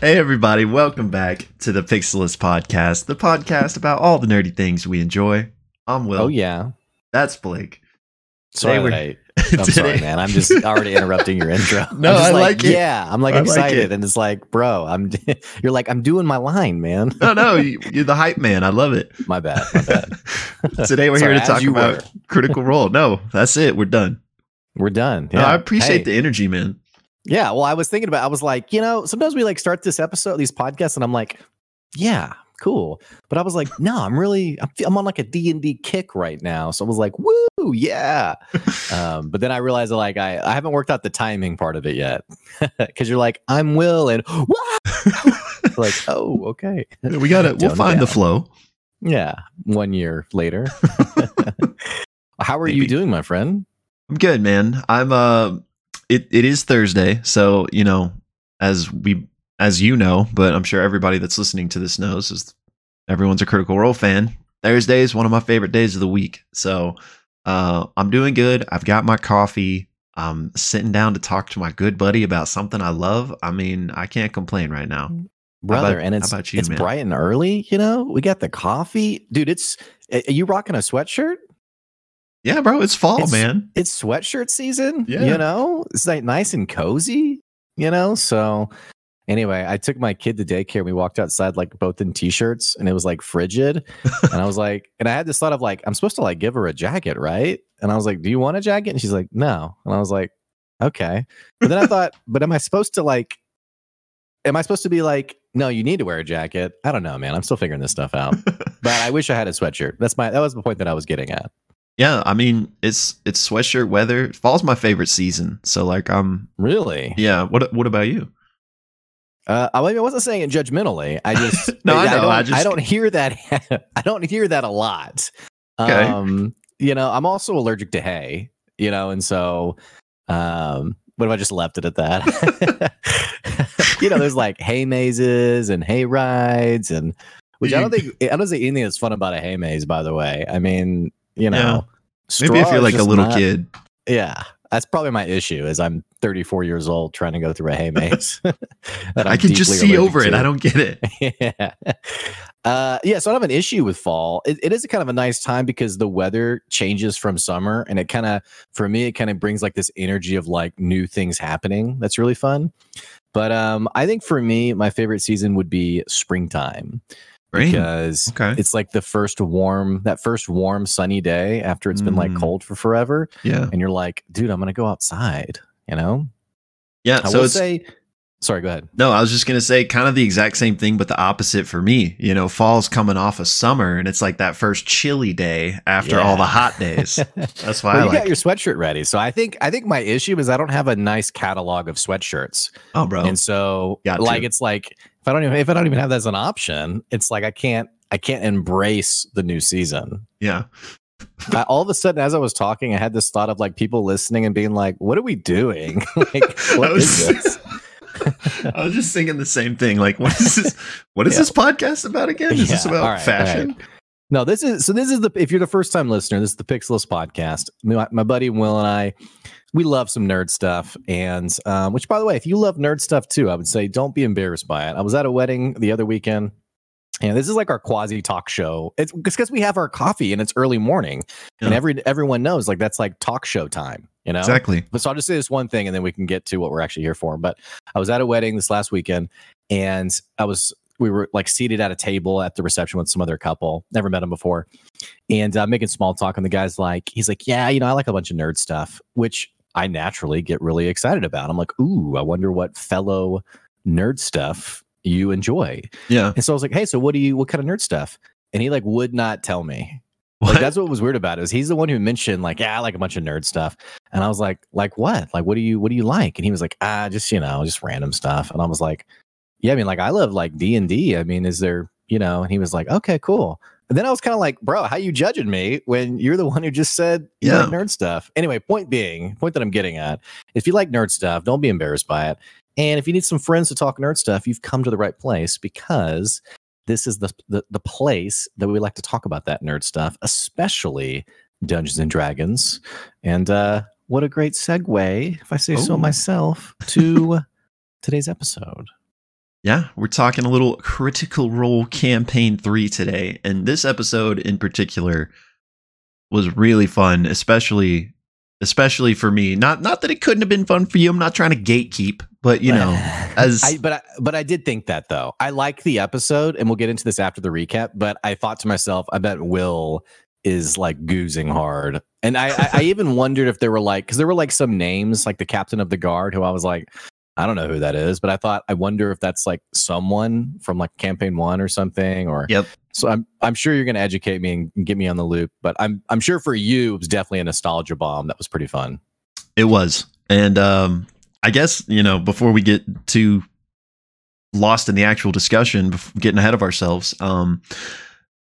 Hey, everybody, welcome back to the Pixelist Podcast, the podcast about all the nerdy things we enjoy. I'm Will. Oh yeah. That's Blake. Sorry, we're- I'm sorry, man. I'm just already interrupting your intro. No, I like it. Yeah, I'm like I like excited, it. and it's like, bro, I'm. You're like, I'm doing my line, man. No, no, you- you're the hype man. I love it. My bad. My bad. Today we're Sorry, here to talk about were. Critical Role. No, that's it. We're done. We're done. No, Yeah. I appreciate Hey, the energy, man. Yeah. Well, I was thinking about. I was like, you know, sometimes we like start this episode, these podcasts, and I'm like, yeah, cool. But I was like, no, I'm really, I'm, I'm on like a D and D kick right now. So I was like, woo, yeah. um, but then I realized like I, I haven't worked out the timing part of it yet, because you're like, I'm Will, and like, oh, okay. We got to We'll find the flow. Yeah, one year later. How are you doing, my friend? I'm good, man. I'm uh it, it is Thursday, so you know, as we as you know, but I'm sure everybody that's listening to this knows is everyone's a critical role fan. Thursday is one of my favorite days of the week. So uh I'm doing good. I've got my coffee. I'm sitting down to talk to my good buddy about something I love. I mean, I can't complain right now. brother about- and it's you, it's man? bright and early you know we got the coffee dude it's are you rocking a sweatshirt Yeah, bro, it's fall, It's- man. it's sweatshirt season Yeah. you know it's like nice and cozy you know so anyway i took my kid to daycare And we walked outside like both in t-shirts and it was like frigid. And i was like and i had this thought of like i'm supposed to like give her a jacket right? And i was like do you want a jacket? And she's like no. And i was like okay. But then i thought but am i supposed to like am i supposed to be like no you need to wear a jacket. I don't know man. I'm still figuring this stuff out. But i wish i had a sweatshirt. That's my that was the point that i was getting at. Yeah, I mean, it's it's sweatshirt weather. Fall's my favorite season. So like I'm really? yeah, what what about you? Uh, I, mean, I wasn't saying it judgmentally. I just No, I know, don't, I just- don't hear that. I don't hear that a lot. Okay. Um, you know, I'm also allergic to hay. You know, and so, um, what if I just left it at that? you know, there's like hay mazes and hay rides, and which I don't think I don't think anything that's fun about a hay maze. By the way, I mean, you know, Maybe if you're like a little not- kid. yeah. That's probably my issue. Is I'm 34 years old trying to go through a hay maze. I can just see over it. I don't get it. yeah. Uh, yeah, so I don't have an issue with fall. It, it is a kind of a nice time because the weather changes from summer, and it kind of, for me, it kind of brings like this energy of like new things happening. That's really fun. But um, I think for me, my favorite season would be springtime Because Okay. it's like the first warm, that first warm sunny day after it's been like Mm. cold for forever, Yeah. and you're like, dude, I'm gonna go outside. You know, Yeah. I so will it's say, sorry, go ahead. no, I was just gonna say kind of the exact same thing, but the opposite for me. You know, fall's coming off of summer, and it's like that first chilly day after all the hot days. That's why well, I you like. got your sweatshirt ready. So I think I think my issue is I don't have a nice catalog of sweatshirts, oh, bro. and so Got like to. it's like I don't even if I don't even have that as an option, it's like I can't I can't embrace the new season. yeah. I, all of a sudden, as I was talking, I had this thought of like people listening and being like, "What are we doing? like, what I is was- this?" I was just thinking the same thing. Like, what is this? What is Yeah. this podcast about again? Is this Yeah, about all right, fashion? No, this is so. This is the if you're the first time listener, this is the Pixelist podcast. My, my buddy Will and I, we love some nerd stuff, and um, which, by the way, if you love nerd stuff too, I would say don't be embarrassed by it. I was at a wedding the other weekend, and this is like our quasi talk show. It's because we have our coffee and it's early morning, and every everyone knows like that's like talk show time, you know. Exactly. But so I'll just say this one thing and then we can get to what we're actually here for. But I was at a wedding this last weekend and I was, we were like seated at a table at the reception with some other couple, never met him before. And uh, making small talk. And the guy's like, he's like, yeah, you know, I like a bunch of nerd stuff, which I naturally get really excited about. I'm like, ooh, I wonder what fellow nerd stuff you enjoy. Yeah. And so I was like, hey, so what do you, what kind of nerd stuff? And he like would not tell me. What? Like that's what was weird about it. Is he's the one who mentioned like, yeah, I like a bunch of nerd stuff, and I was like, like what? Like what do you what do you like? And he was like, ah, just you know, just random stuff. And I was like, yeah, I mean, like I love like D and D. I mean, is there you know? And he was like, okay, cool. And then I was kind of like, bro, how you judging me when you're the one who just said you Yeah. like nerd stuff? Anyway, point being, point that I'm getting at, if you like nerd stuff, don't be embarrassed by it. And if you need some friends to talk nerd stuff, you've come to the right place because this is the the, the place that we like to talk about that nerd stuff, especially Dungeons and Dragons. And uh, what a great segue, if I say so Oh. myself, to today's episode. Yeah, we're talking a little Critical Role Campaign 3 today. And this episode in particular was really fun, especially especially for me. Not not that it couldn't have been fun for you. I'm not trying to gatekeep, but you know, as I, but I, but I did think that though. I like the episode, and we'll get into this after the recap. But I thought to myself, I bet Will is like goozing hard, and I I, I even wondered if there were like because there were like some names like the captain of the guard who I was like. I don't know who that is, but I thought I wonder if that's like someone from like campaign one or something, or Yep. So I'm I'm sure you're going to educate me and get me on the loop, but I'm I'm sure for you it was definitely a nostalgia bomb. That was pretty fun. It was. And um I guess, you know, before we get too lost in the actual discussion, getting ahead of ourselves, um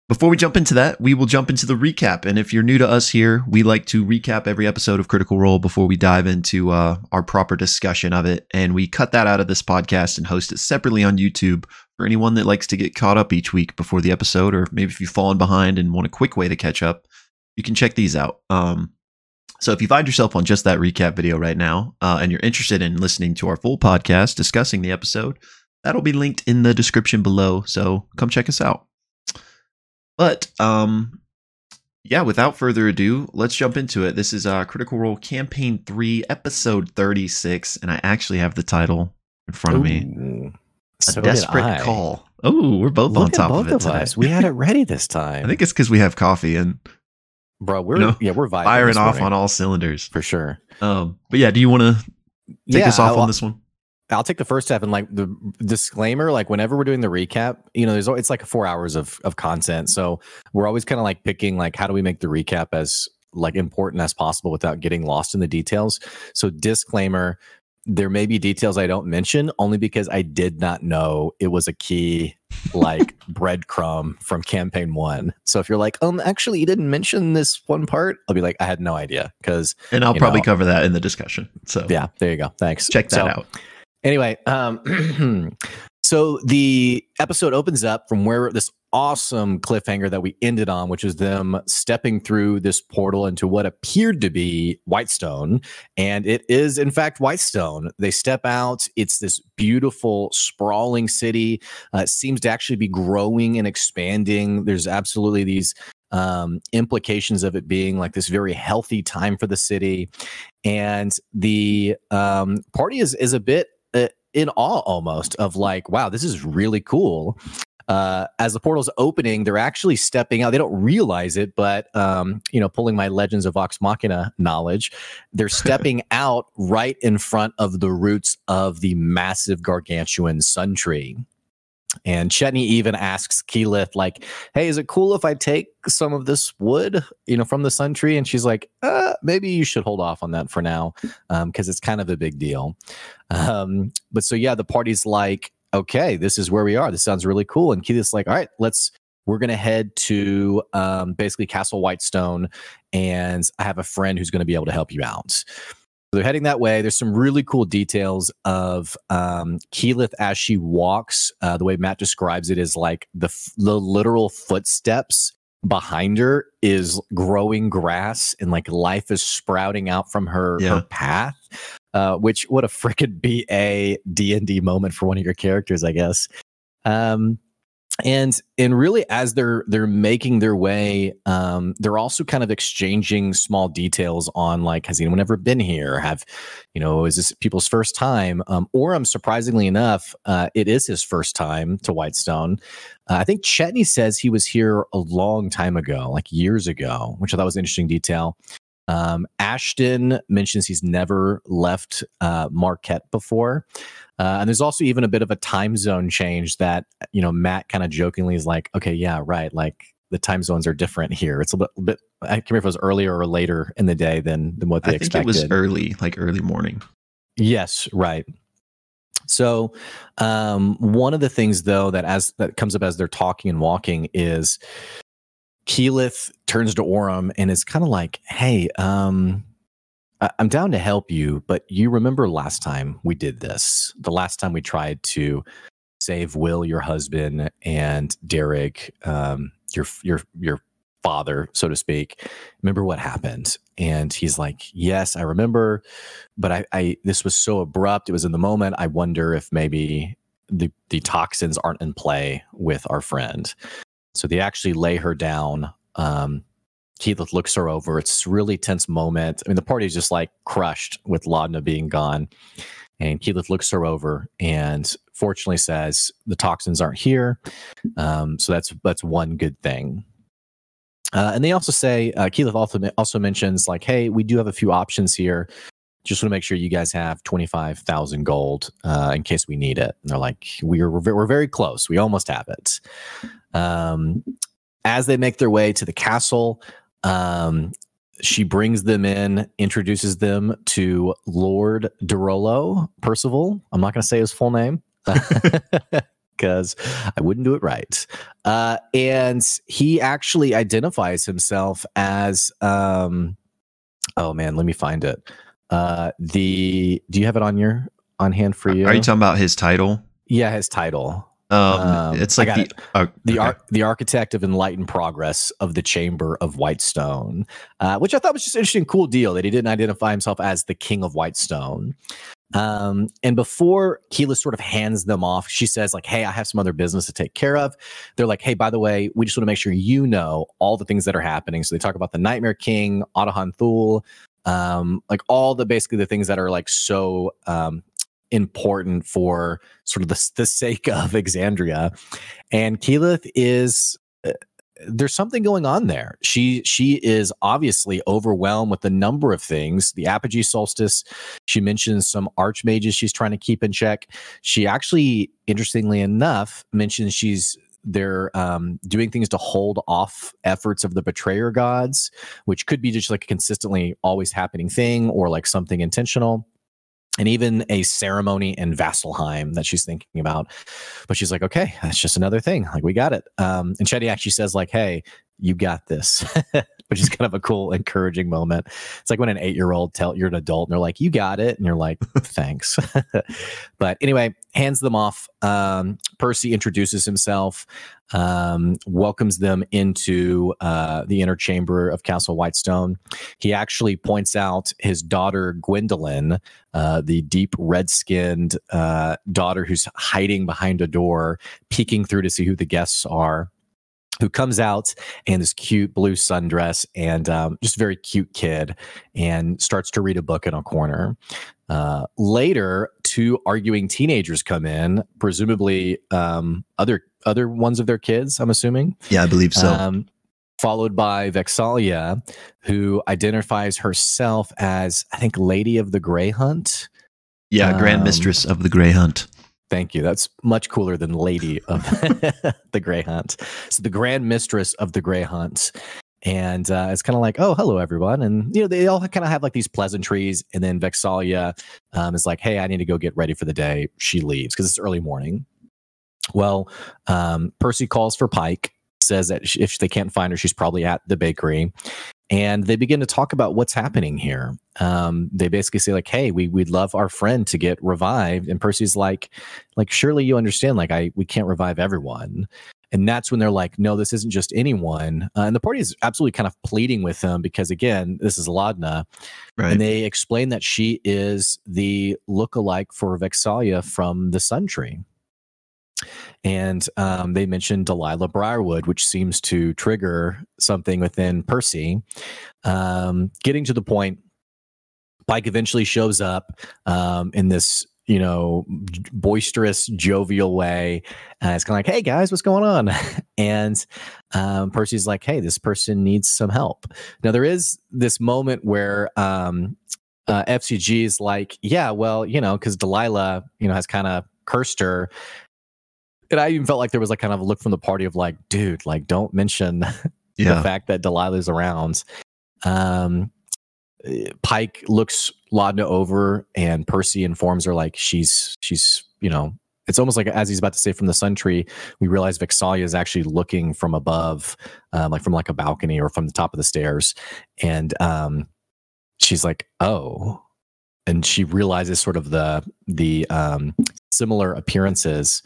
before we jump into that, we will jump into the recap. And if you're new to us here, we like to recap every episode of Critical Role before we dive into uh, our proper discussion of it. And we cut that out of this podcast and host it separately on YouTube for anyone that likes to get caught up each week before the episode, or maybe if you've fallen behind and want a quick way to catch up, you can check these out. Um, so if you find yourself on just that recap video right now, uh, and you're interested in listening to our full podcast discussing the episode, that'll be linked in the description below. So come check us out. But um, yeah, without further ado, let's jump into it. This is uh, Critical Role Campaign Three, Episode Thirty Six, and I actually have the title in front of me. Ooh, A desperate call. Oh, we're both Look on top both of it today. us. We had it ready this time. I think it's because we have coffee and bro, we're know, yeah, we're vibing firing off on all cylinders. for sure. Um, but yeah, do you want to take yeah, us off I'll, on this one? I'll take the first step and like the disclaimer. Like whenever we're doing the recap, you know, there's it's like four hours of of content, so we're always kind of like picking like how do we make the recap as like important as possible without getting lost in the details. So disclaimer. There may be details I don't mention only because I did not know it was a key like breadcrumb from campaign one. So if you're like, um, actually, you didn't mention this one part, I'll be like, I had no idea because And I'll probably know. cover that in the discussion. So yeah, there you go. Thanks. check that So, out. Anyway, um, so the episode opens up from where this awesome cliffhanger that we ended on, which is them stepping through this portal into what appeared to be Whitestone. And it is, in fact, Whitestone. They step out. It's this beautiful, sprawling city. Uh, it seems to actually be growing and expanding. There's absolutely these um, implications of it being like this very healthy time for the city. And the um, party is, is a bit in awe almost of like, wow, this is really cool. Uh, as the portal's opening, they're actually stepping out. They don't realize it, but um, you know, pulling my Legends of Vox Machina knowledge, they're stepping out right in front of the roots of the massive gargantuan sun tree. And Chetney even asks Keyleth, like, "Hey, is it cool if I take some of this wood, you know, from the sun tree?" And she's like, uh, "Maybe you should hold off on that for now, because it's kind of a big deal." Um, but so yeah, the party's like, "Okay, this is where we are. This sounds really cool." And Keyleth's like, "All right, let's." We're gonna head to um, basically Castle Whitestone, and I have a friend who's going to be able to help you out. They're heading that way. There's some really cool details of um, Keyleth as she walks. Uh, the way Matt describes it is like the f- the literal footsteps behind her is growing grass and like life is sprouting out from her, Yeah. her path. Uh, which what a freaking BA D and D moment for one of your characters, I guess. Um, and and really as they're they're making their way um they're also kind of exchanging small details on like has anyone ever been here? Have you know is this people's first time? Um or um surprisingly enough uh it is his first time to whitestone. Uh, i think chetney says he was here a long time ago like years ago which i thought was an interesting detail um, Ashton mentions he's never left uh, Marquet before. Uh, and there's also even a bit of a time zone change that, you know, Matt kind of jokingly is like, okay, yeah, right. Like the time zones are different here. It's a bit, bit I can't remember if it was earlier or later in the day than, than what they I think expected. it was early, like early morning. Yes, right. So, um, one of the things though that as that comes up as they're talking and walking is Keyleth turns to Orym and is kind of like, "Hey, um, I- I'm down to help you, but you remember last time we did this? The last time we tried to save Will, your husband, and Derrig, um, your your your father, so to speak. Remember what happened?" And he's like, "Yes, I remember, but I, I this was so abrupt. It was in the moment. I wonder if maybe." The, the toxins aren't in play with our friend. So they actually lay her down. Um, Keyleth looks her over. It's really tense moment. I mean, the party's just like crushed with Laudna being gone. And Keyleth looks her over and fortunately says the toxins aren't here. Um, so that's that's one good thing. Uh, and they also say uh, Keyleth also also mentions like, hey, we do have a few options here. Just want to make sure you guys have twenty five thousand gold uh, in case we need it. And they're like, we're we're very close. We almost have it. Um, as they make their way to the castle, um, she brings them in, introduces them to Lord de Rolo Percival. I'm not going to say his full name because I wouldn't do it right. Uh, and he actually identifies himself as, um, oh man, let me find it. Uh, the do you have it on your on hand for you? Are you talking about his title? yeah, his title. Um, Um, it's like the it. uh, the okay. ar- the architect of enlightened progress of the chamber of whitestone uh, which i thought was just an interesting cool deal that he didn't identify himself as the king of whitestone um, and before Keyleth sort of hands them off, she says, like, hey, I have some other business to take care of. They're like, hey, by the way, we just want to make sure you know all the things that are happening. So they talk about the Nightmare King, Otohan Thul, um, like all the basically the things that are like so um, important for sort of the, the sake of Exandria. And Keyleth is uh, there's something going on there. She she is obviously overwhelmed with the number of things. The apogee solstice. She mentions some archmages she's trying to keep in check. She actually, interestingly enough, mentions she's they're um, doing things to hold off efforts of the betrayer gods, which could be just like a consistently always happening thing or like something intentional and even a ceremony in Vasselheim that she's thinking about. But she's like, okay, that's just another thing. Like, we got it. Um, and Chetty actually says, like, hey, you got this, which is kind of a cool, encouraging moment. It's like when an eight year old tell you're an adult and they're like, you got it. And you're like, thanks. but anyway, hands them off. Um, Percy introduces himself, um, welcomes them into uh, the inner chamber of Castle Whitestone. He actually points out his daughter, Gwendolyn, uh, the deep red skinned uh, daughter who's hiding behind a door, peeking through to see who the guests are. Who comes out in this cute blue sundress and um, just very cute kid and starts to read a book in a corner. Uh, later, two arguing teenagers come in, presumably um, other other ones of their kids. I'm assuming. yeah, I believe so. Um, followed by Vex'ahlia, who identifies herself as, I think, Lady of the Grey Hunt. yeah, Grand um, Mistress of the Grey Hunt. Thank you. That's much cooler than Lady of the Grey Hunt. So the Grand Mistress of the Grey Hunt. And uh, it's kind of like, oh, hello, everyone. And, you know, they all kind of have like these pleasantries. And then Vex'ahlia um, is like, hey, I need to go get ready for the day. She leaves because it's early morning. Well, um, Percy calls for Pike, says that if they can't find her, she's probably at the bakery. And they begin to talk about what's happening here. Um, they basically say, like, hey, we, we'd love our friend to get revived. And Percy's like, like, surely you understand, like, I we can't revive everyone. And that's when they're like, no, this isn't just anyone. Uh, and the party is absolutely kind of pleading with them because, again, this is Laudna, Right. And they explain that she is the look-alike for Vex'ahlia from the Sun Tree. And um, they mentioned Delilah Briarwood, which seems to trigger something within Percy. Um, getting to the point, Pike eventually shows up um, in this, you know, boisterous, jovial way. Uh, it's kind of like, hey guys, what's going on? and um, Percy's like, hey, this person needs some help. Now, there is this moment where um, uh, FCG is like, yeah, well, you know, because Delilah, you know, has kind of cursed her. And I even felt like there was like kind of a look from the party of like, dude, like, don't mention the fact that Delilah's around. Um, uh, Pike looks Laudna over, and Percy informs her like she's she's you know it's almost like as he's about to say from the sun tree, we realize Vex'ahlia is actually looking from above, um, like from like a balcony or from the top of the stairs, and um, she's like, "Oh," and she realizes sort of the the um, similar appearances,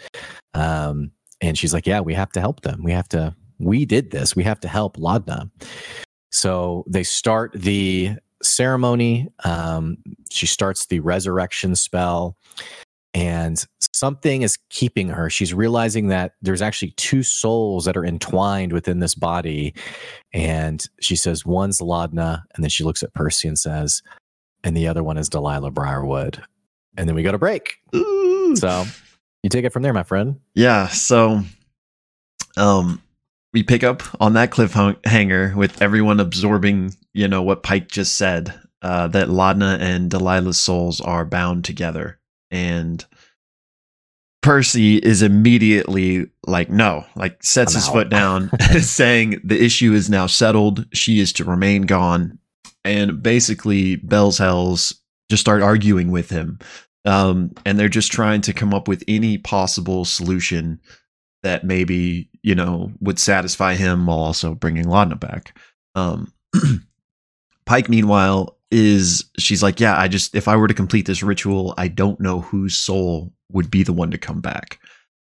um, and she's like, "Yeah, we have to help them. We have to. We did this. We have to help Laudna." So they start the ceremony. Um, she starts the resurrection spell, and something is keeping her. She's realizing that there's actually two souls that are entwined within this body. And she says, One's Laudna. And then she looks at Percy and says, And the other one is Delilah Briarwood. And then we go to break. So you take it from there, my friend. Yeah. So, um, we pick up on that cliffhanger with everyone absorbing, you know, what Pike just said, uh, that Laudna and Delilah's souls are bound together. And Percy is immediately like, no, like sets I'm his out. foot down, saying the issue is now settled. She is to remain gone. And basically, Bell's Hells just start arguing with him. Um, and they're just trying to come up with any possible solution that maybe, you know, would satisfy him while also bringing Laudna back. Um, Pike, meanwhile, is she's like, yeah, I just if I were to complete this ritual, I don't know whose soul would be the one to come back.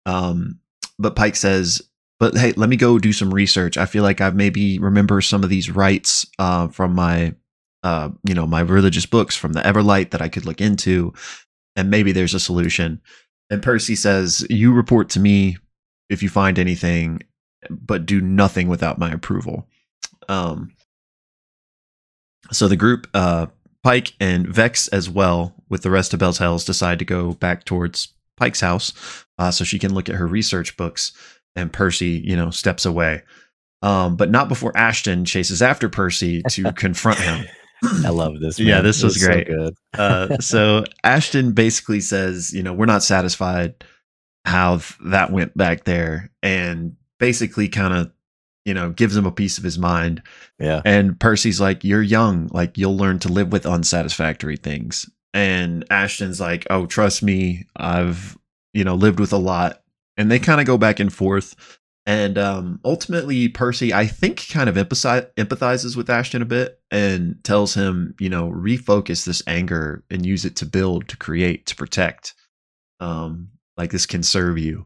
Um, but Pike says, but hey, let me go do some research. I feel like I maybe remember some of these rites uh, from my, uh, you know, my religious books from the Everlight that I could look into, and maybe there's a solution. And Percy says, you report to me if you find anything, but do nothing without my approval. Um, so the group, uh, Pike and Vex as well, with the rest of Bell's Hells, decide to go back towards Pike's house uh, so she can look at her research books. And Percy, you know, steps away. Um, but not before Ashton chases after Percy to confront him. I love this. Yeah, this was so great. good. Uh, so Ashton basically says, you know, we're not satisfied how th- that went back there, and basically kind of, you know, gives him a piece of his mind. Yeah. And Percy's like, you're young, like you'll learn to live with unsatisfactory things. And Ashton's like, oh, trust me, I've, you know, lived with a lot. And they kind of go back and forth. And um, ultimately, Percy, I think, kind of empathize, empathizes with Ashton a bit and tells him, you know, refocus this anger and use it to build, to create, to protect. Um, like this can serve you.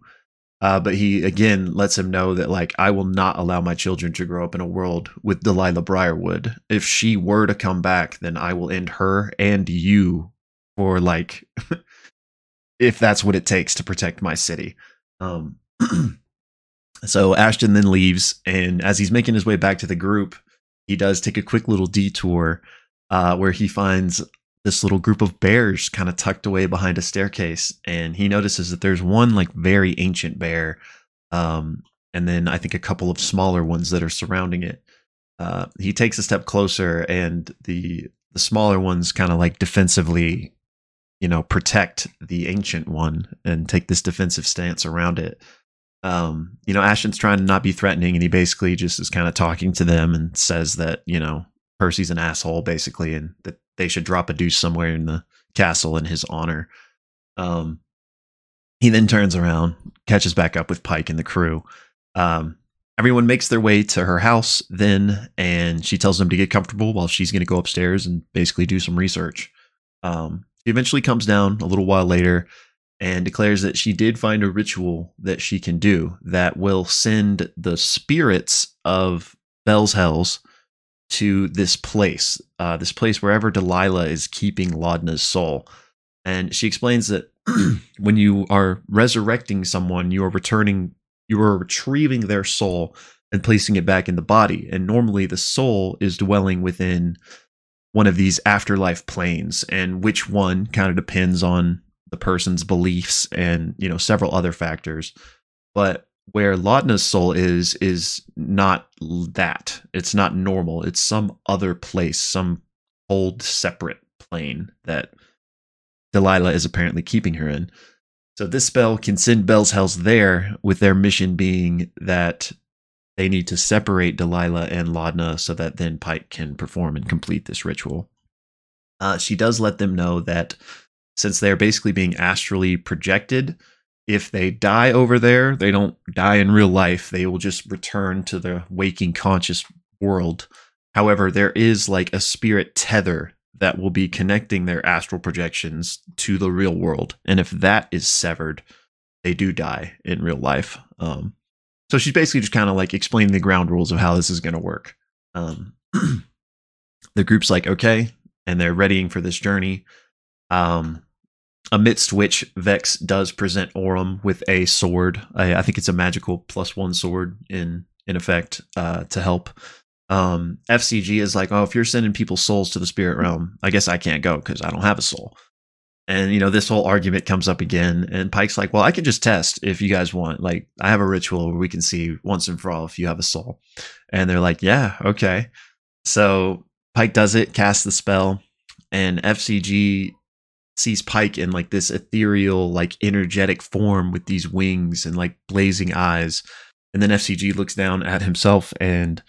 Uh, but he again lets him know that like I will not allow my children to grow up in a world with Delilah Briarwood. If she were to come back, then I will end her and you for like if that's what it takes to protect my city. Um, so Ashton then leaves, and as he's making his way back to the group, he does take a quick little detour uh, where he finds this little group of bears kind of tucked away behind a staircase, and he notices that there's one like very ancient bear, um, and then I think a couple of smaller ones that are surrounding it. Uh, he takes a step closer, and the the smaller ones kind of like defensively, you know, protect the ancient one and take this defensive stance around it. Um, you know, Ashton's trying to not be threatening, and he basically just is kind of talking to them and says that you know Percy's an asshole, basically, and that they should drop a deuce somewhere in the castle in his honor. Um, he then turns around, catches back up with Pike and the crew. Um, everyone makes their way to her house then, and she tells them to get comfortable while she's going to go upstairs and basically do some research. Um, she eventually comes down a little while later and declares that she did find a ritual that she can do that will send the spirits of Bell's Hells to this place, uh, this place wherever Delilah is keeping Laudna's soul. And she explains that when you are resurrecting someone, you are returning, you are retrieving their soul and placing it back in the body. And normally the soul is dwelling within one of these afterlife planes, and which one kind of depends on the person's beliefs and you know several other factors. But where Laudna's soul is is not that. It's not normal. It's some other place, some old separate plane that Delilah is apparently keeping her in. So this spell can send Bell's Hells there, with their mission being that they need to separate Delilah and Laudna so that then Pike can perform and complete this ritual. Uh, she does let them know that since they're basically being astrally projected, if they die over there, they don't die in real life. They will just return to the waking conscious world. However, there is like a spirit tether that will be connecting their astral projections to the real world. And if that is severed, they do die in real life. Um, so she's basically just kind of like explaining the ground rules of how this is going to work. Um, the group's like, okay, and they're readying for this journey. Um, amidst which Vex does present Orym with a sword. I, I, think it's a magical plus one sword in in effect uh, to help. Um, FCG is like, oh, if you're sending people's souls to the spirit realm, I guess I can't go because I don't have a soul. And you know, this whole argument comes up again, and Pike's like, "Well, I can just test if you guys want. Like, I have a ritual where we can see once and for all if you have a soul." And they're like, "Yeah, okay." So Pike does it, casts the spell, and FCG sees Pike in like this ethereal, like energetic form with these wings and like blazing eyes. And then FCG looks down at himself and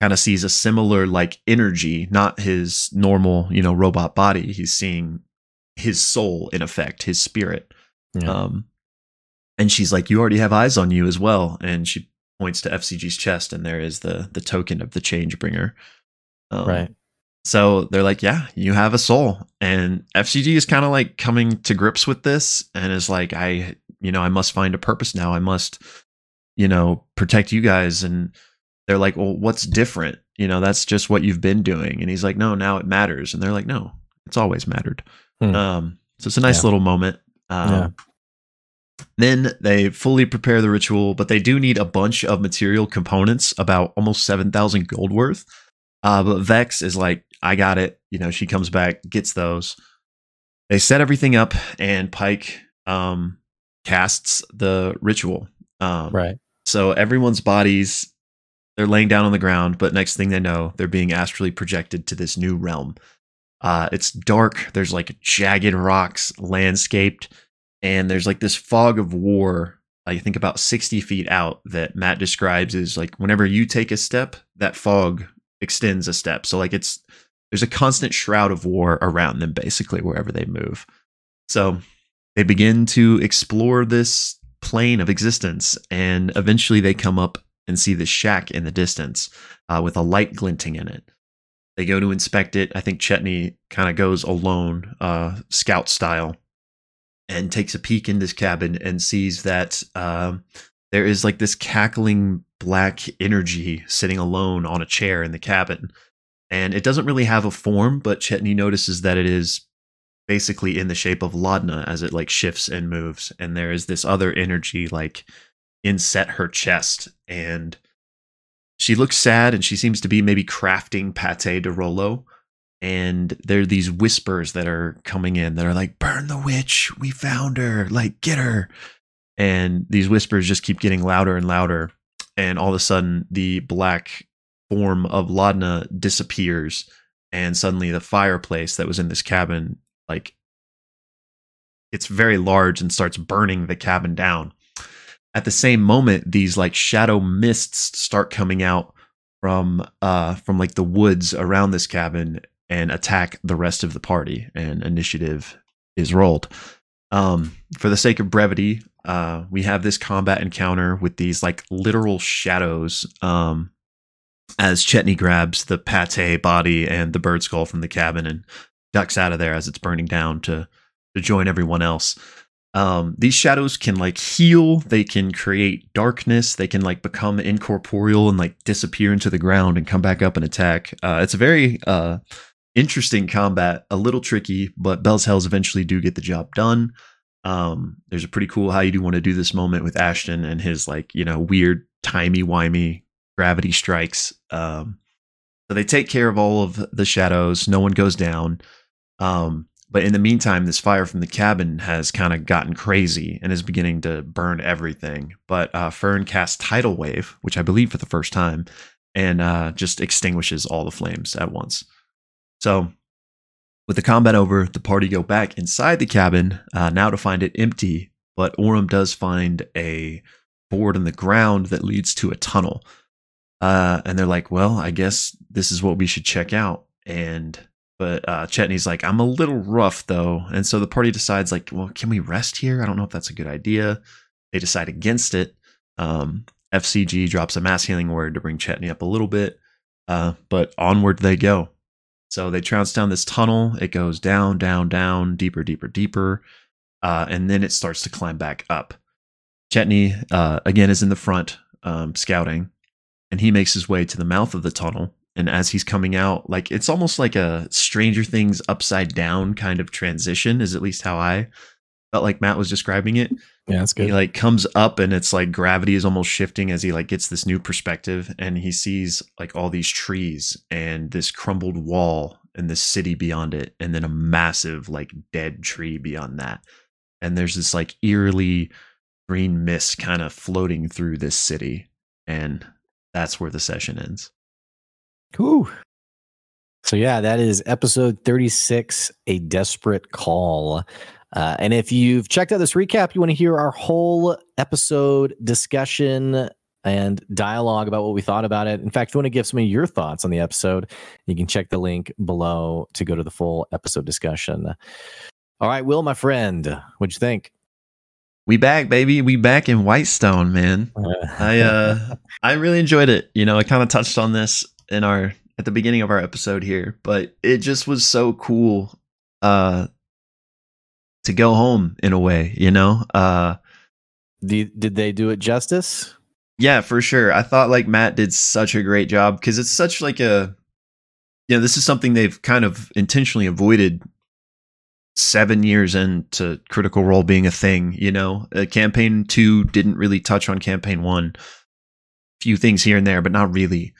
kind of sees a similar like energy, not his normal, you know, robot body. He's seeing his soul in effect, his spirit. Yeah. Um, and she's like, "You already have eyes on you as well." And she points to FCG's chest, and there is the the token of the change bringer. Um, right. So they're like, "Yeah, you have a soul." And FCG is kind of like coming to grips with this, and is like, "I, you know, I must find a purpose now. I must, you know, protect you guys." And they're like, "Well, what's different? You know, that's just what you've been doing." And he's like, "No, now it matters." And they're like, "No, it's always mattered." Hmm. Um, so it's a nice yeah. little moment. Um, yeah. Then they fully prepare the ritual, but they do need a bunch of material components, about almost 7,000 gold worth. Uh, but Vex is like, I got it. You know, she comes back, gets those. They set everything up, and Pike um, casts the ritual. Um, right. So everyone's bodies, they're laying down on the ground, but next thing they know, they're being astrally projected to this new realm. Uh, it's dark. There's like jagged rocks landscaped, and there's like this fog of war. I think about 60 feet out that Matt describes is like whenever you take a step, that fog extends a step. So like it's there's a constant shroud of war around them basically wherever they move. So they begin to explore this plane of existence, and eventually they come up and see the shack in the distance uh, with a light glinting in it. They go to inspect it. I think Chetney kind of goes alone, uh, scout style, and takes a peek in this cabin and sees that uh, there is like this cackling black energy sitting alone on a chair in the cabin. And it doesn't really have a form, but Chetney notices that it is basically in the shape of Laudna as it like shifts and moves. And there is this other energy like inset her chest. And she looks sad and she seems to be maybe crafting pate de Rolo. And there are these whispers that are coming in that are like, burn the witch. We found her. Like, get her. And these whispers just keep getting louder and louder. And all of a sudden, the black form of Laudna disappears. And suddenly, the fireplace that was in this cabin, like, it's very large and starts burning the cabin down at the same moment these like shadow mists start coming out from uh from like the woods around this cabin and attack the rest of the party and initiative is rolled um for the sake of brevity uh we have this combat encounter with these like literal shadows um as Chetney grabs the pate body and the bird skull from the cabin and ducks out of there as it's burning down to to join everyone else. Um, these shadows can like heal. They can create darkness. They can like become incorporeal and like disappear into the ground and come back up and attack. Uh, it's a very uh, interesting combat. A little tricky but bell's hells eventually do get the job done. Um, there's a pretty cool how you do want to do this moment with ashton and his like you know weird timey-wimey gravity strikes um, so they take care of all of the shadows no one goes down um, but in the meantime, this fire from the cabin has kind of gotten crazy and is beginning to burn everything. But uh, Fearne casts Tidal Wave, which I believe for the first time, and uh, just extinguishes all the flames at once. So, with the combat over, the party go back inside the cabin, uh, now to find it empty. But Orym does find a board in the ground that leads to a tunnel. Uh, and they're like, well, I guess this is what we should check out. And But uh, Chetney's like, I'm a little rough though. And so the party decides, like, well, can we rest here? I don't know if that's a good idea. They decide against it. Um, FCG drops a mass healing word to bring Chetney up a little bit. Uh, but onward they go. So they trounce down this tunnel. It goes down, down, down, deeper, deeper, deeper. Uh, and then it starts to climb back up. Chetney, uh, again, is in the front um, scouting, and he makes his way to the mouth of the tunnel. And as he's coming out, like it's almost like a Stranger Things upside down kind of transition, is at least how I felt like Matt was describing it. Yeah, that's good. He like comes up and it's like gravity is almost shifting as he like gets this new perspective and he sees like all these trees and this crumbled wall and this city beyond it and then a massive like dead tree beyond that. And there's this like eerily green mist kind of floating through this city and that's where the session ends. Cool. So yeah, that is episode 36, A Desperate Call. Uh, and if you've checked out this recap, you want to hear our whole episode discussion and dialogue about what we thought about it. In fact, if you want to give some of your thoughts on the episode, you can check the link below to go to the full episode discussion. All right, Will, my friend, what'd you think? We back, baby. We back in Whitestone, man. I uh I really enjoyed it. You know, I kind of touched on this in our at the beginning of our episode here, but it just was so cool uh to go home in a way, you know? Uh did, did they do it justice? Yeah, for sure. I thought like Matt did such a great job because it's such like a you know, this is something they've kind of intentionally avoided seven years into critical role being a thing you know? Uh, campaign two didn't really touch on campaign one. Few things here and there but not really.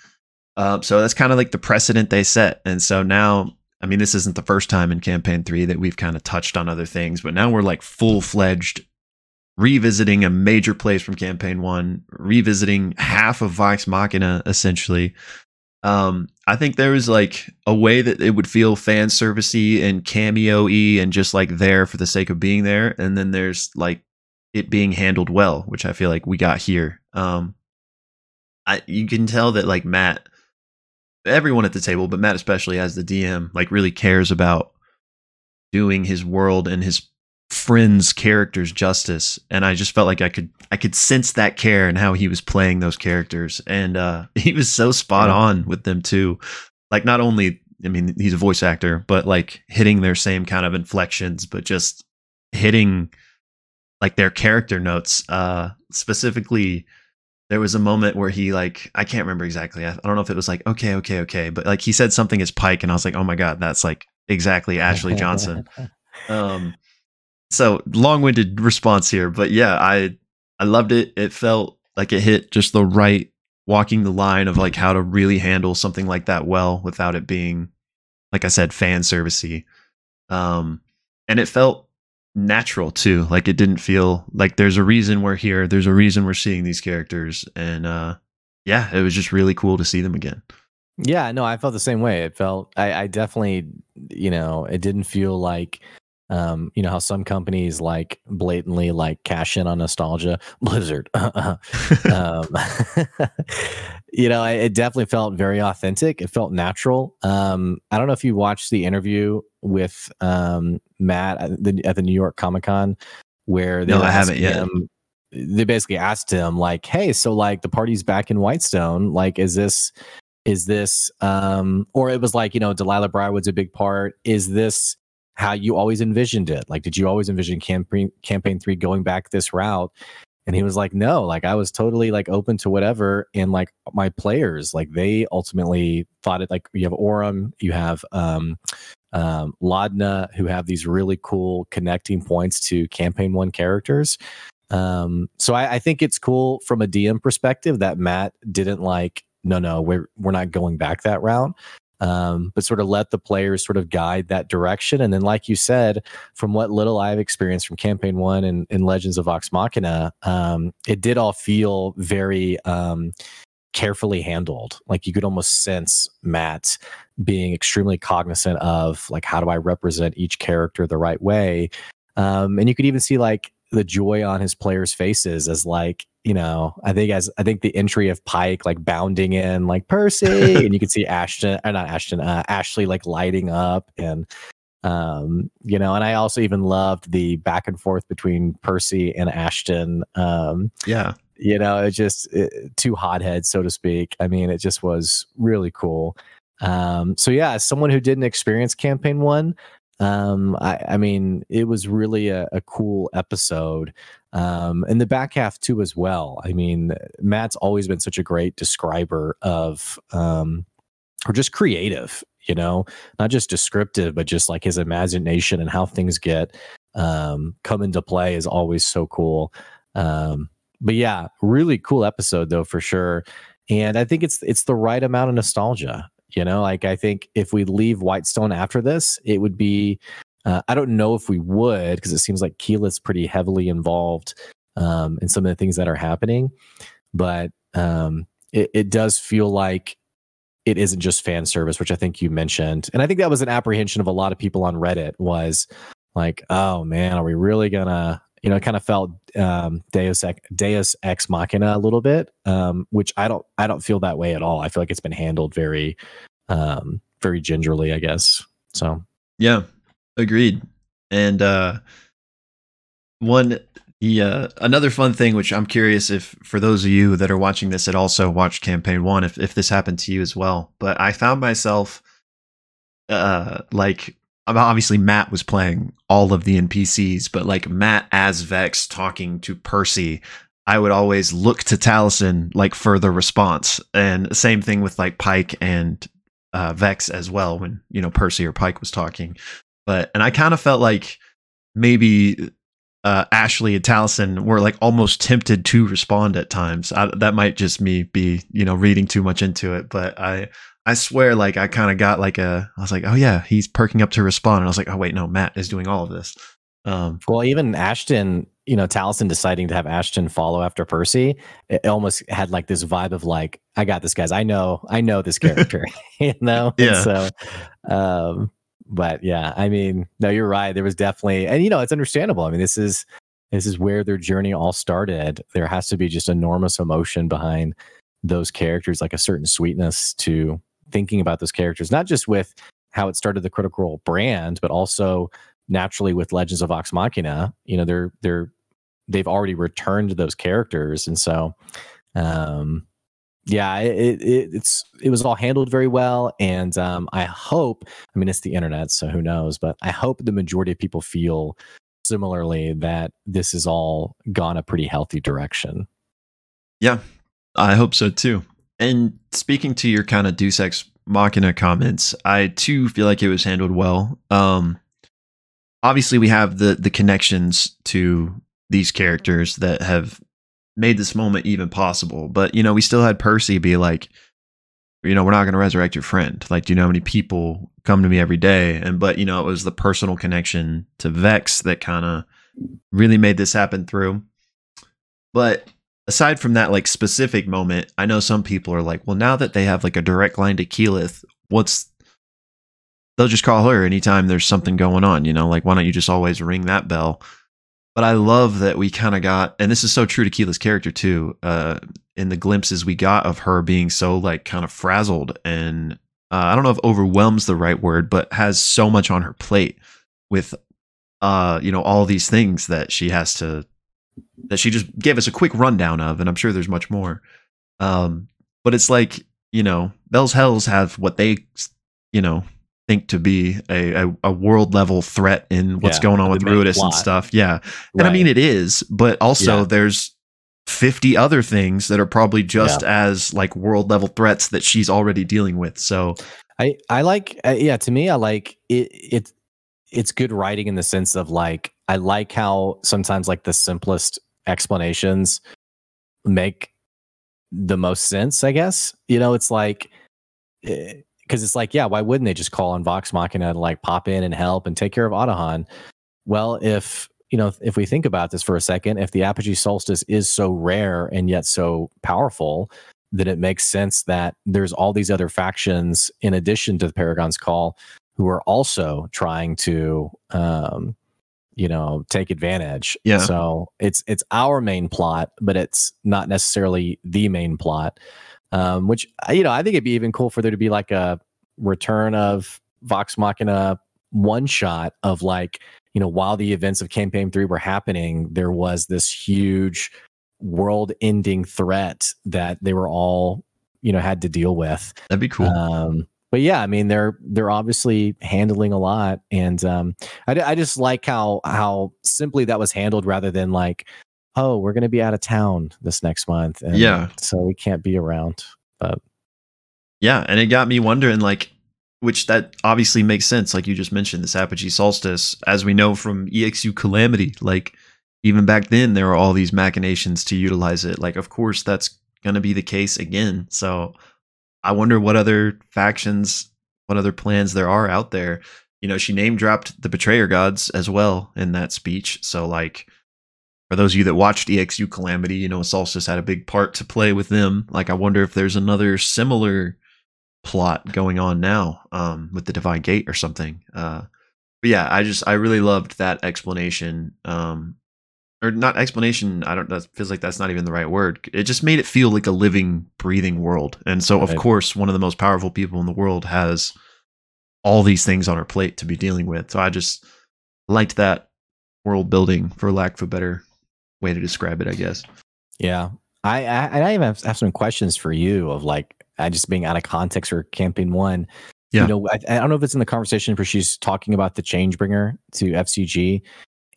Uh, so that's kind of like the precedent they set. And so now i mean this isn't the first time in campaign three that we've kind of touched on other things but now we're like full-fledged revisiting a major place from campaign one revisiting half of vox machina essentially um, I think there was like a way that it would feel fan servicey and cameo y and just like there for the sake of being there. And then there's like it being handled well, which I feel like we got here. Um, I you can tell that like Matt, everyone at the table, but Matt especially as the DM, like really cares about doing his world and his friends characters justice and i just felt like i could i could sense that care and how he was playing those characters and uh he was so spot Yeah. on with them too like not only i mean he's a voice actor but like hitting their same kind of inflections but just hitting like their character notes uh specifically there was a moment where he like i can't remember exactly i, I don't know if it was like okay okay okay but like he said something as pike and i was like oh my god that's like exactly ashley johnson um so long-winded response here but yeah i i loved it. It felt like it hit just the right walking the line of like how to really handle something like that well without it being like i said fan servicey. Um and it felt natural too like it didn't feel like there's a reason we're here there's a reason we're seeing these characters and uh yeah it was just really cool to see them again. Yeah, no, I felt the same way. It felt I, I definitely, you know, it didn't feel like um, you know how some companies like blatantly like cash in on nostalgia. Blizzard. um, you know, it it definitely felt very authentic. It felt natural. Um, I don't know if you watched the interview with um, Matt at the, at the New York Comic Con where they No, I haven't yet. him- they basically asked him like, "Hey, so like the party's back in Whitestone. Like, is this is this um or it was like you know delilah briarwood's a big part is this how you always envisioned it. Like did you always envision campaign campaign three going back this route? And he was like no like i was totally like open to whatever. And like my players like they ultimately thought it like you have Orym, you have um um Laudna who have these really cool connecting points to campaign one characters. Um so I, I think it's cool from a dm perspective that matt didn't like no no we're we're not going back that route um, but sort of let the players sort of guide that direction. And then like you said from what little i've experienced from campaign one and, and legends of vox machina um, it did all feel very um, carefully handled. Like you could almost sense matt being extremely cognizant of like how do i represent each character the right way? Um, and you could even see like the joy on his players faces as like you know, I think as I think the entry of Pike like bounding in like Percy, and you can see Ashton, or not Ashton, uh, Ashley like lighting up, and um, you know, and I also even loved the back and forth between Percy and Ashton. Um, yeah, you know, it just it, two hotheads, so to speak. I mean, it just was really cool. Um, so yeah, as someone who didn't experience campaign one, um, I, I mean, it was really a, a cool episode. Um, and the back half too, as well. I mean, Matt's always been such a great describer of, um, or just creative, you know, not just descriptive, but just like his imagination and how things get um, come into play is always so cool. Um, but yeah, really cool episode though for sure. And I think it's it's the right amount of nostalgia. You know, like I think if we leave Whitestone after this, it would be. Uh, I don't know if we would because it seems like Keyleth's pretty heavily involved um, in some of the things that are happening, but um, it, it does feel like it isn't just fan service, which I think you mentioned, and I think that was an apprehension of a lot of people on Reddit was like, oh man, are we really gonna you know, it kind of felt um, Deus ex, Deus ex machina a little bit, um, which I don't I don't feel that way at all. I feel like it's been handled very um, very gingerly, I guess. So yeah, agreed. And uh, one the uh, another fun thing, which I'm curious if for those of you that are watching this that also watched campaign one, if if this happened to you as well. But I found myself uh like obviously Matt was playing all of the NPCs, but like Matt as Vex talking to Percy, I would always look to Taliesin like for the response. And same thing with like Pike and uh, Vex as well when you know Percy or Pike was talking. But and I kind of felt like maybe uh, Ashley and Taliesin were like almost tempted to respond at times. I, that might just me be you know reading too much into it, but I I swear, like I kind of got like a, I was like, oh yeah, he's perking up to respond, and I was like, oh wait, no, Matt is doing all of this. Um, well, even Ashton, you know, Taliesin deciding to have Ashton follow after Percy, it almost had like this vibe of like, I got this, guys. I know, I know this character, you know. Yeah. And so, um, but yeah, I mean, no, you're right. There was definitely, and you know, it's understandable. I mean, this is this is where their journey all started. There has to be just enormous emotion behind those characters, like a certain sweetness to thinking about those characters, not just with how it started the Critical Role brand, but also naturally with Legends of Vox Machina. You know, they're they're they've already returned those characters, and so um, yeah, it, it, it's it was all handled very well, and um, I hope. I mean, it's the internet, so who knows? But I hope the majority of people feel similarly that this is all gone a pretty healthy direction. Yeah, I hope so too. And speaking to your kind of Deus Ex Machina comments, I too feel like it was handled well. Um, obviously, we have the the connections to these characters that have made this moment even possible. But you know, we still had Percy be like, you know, we're not going to resurrect your friend. Like, do you know how many people come to me every day? And but you know, it was the personal connection to Vex that kind of really made this happen through. But aside from that like specific moment, I know some people are like, well, now that they have like a direct line to Keyleth, what's they'll just call her anytime there's something going on, you know, like why don't you just always ring that bell? But I love that we kind of got, and this is so true to Keyleth's character too, uh, in the glimpses we got of her being so like kind of frazzled and uh, I don't know if overwhelms the right word, but has so much on her plate with, uh, you know, all these things that she has to that she just gave us a quick rundown of, and I'm sure there's much more. Um, but it's like you know, Bell's Hells have what they you know think to be a, a, a world level threat in what's yeah, going on with Ruidus and stuff. Yeah, and right. I mean it is, but also yeah. there's 50 other things that are probably just yeah. as like world level threats that she's already dealing with. So I I like uh, yeah to me I like it it it's good writing in the sense of like I like how sometimes like the simplest explanations make the most sense, I guess. You know, it's like because eh, it's like, yeah, why wouldn't they just call on Vox Machina to like pop in and help and take care of Otohan? Well, if you know, if we think about this for a second, if the Apogee Solstice is so rare and yet so powerful, then it makes sense that there's all these other factions in addition to the Paragon's Call who are also trying to um, you know take advantage. Yeah. So it's it's our main plot, but it's not necessarily the main plot. Um, which you know I think it'd be even cool for there to be like a return of Vox Machina one shot of like you know while the events of campaign three were happening, there was this huge world ending threat that they were all you know had to deal with That'd be cool. um, but yeah, I mean they're they're obviously handling a lot, and um, I, I just like how how simply that was handled rather than like, oh, we're going to be out of town this next month, and Yeah. so we can't be around. But Yeah, and it got me wondering, like, which that obviously makes sense. Like you just mentioned, this Apogee Solstice, as we know from EXU Calamity, like even back then there were all these machinations to utilize it. Like, of course, that's going to be the case again. So I wonder what other factions, what other plans there are out there. You know, she name dropped the Betrayer Gods as well in that speech. So, like, for those of you that watched EXU Calamity, you know, Solstice had a big part to play with them. Like, I wonder if there's another similar plot going on now um, with the Divine Gate or something. Uh, but yeah, I just I really loved that explanation, um, or not explanation. I don't. That feels like that's not even the right word. It just made it feel like a living, breathing world. And so, of course, one of the most powerful people in the world has all these things on her plate to be dealing with. So I just liked that world building, for lack of a better way to describe it. I guess. yeah, I I, I even have, have some questions for you of like I just being out of context for campaign one. Yeah. You know, I, I don't know if it's in the conversation where she's talking about the change bringer to FCG,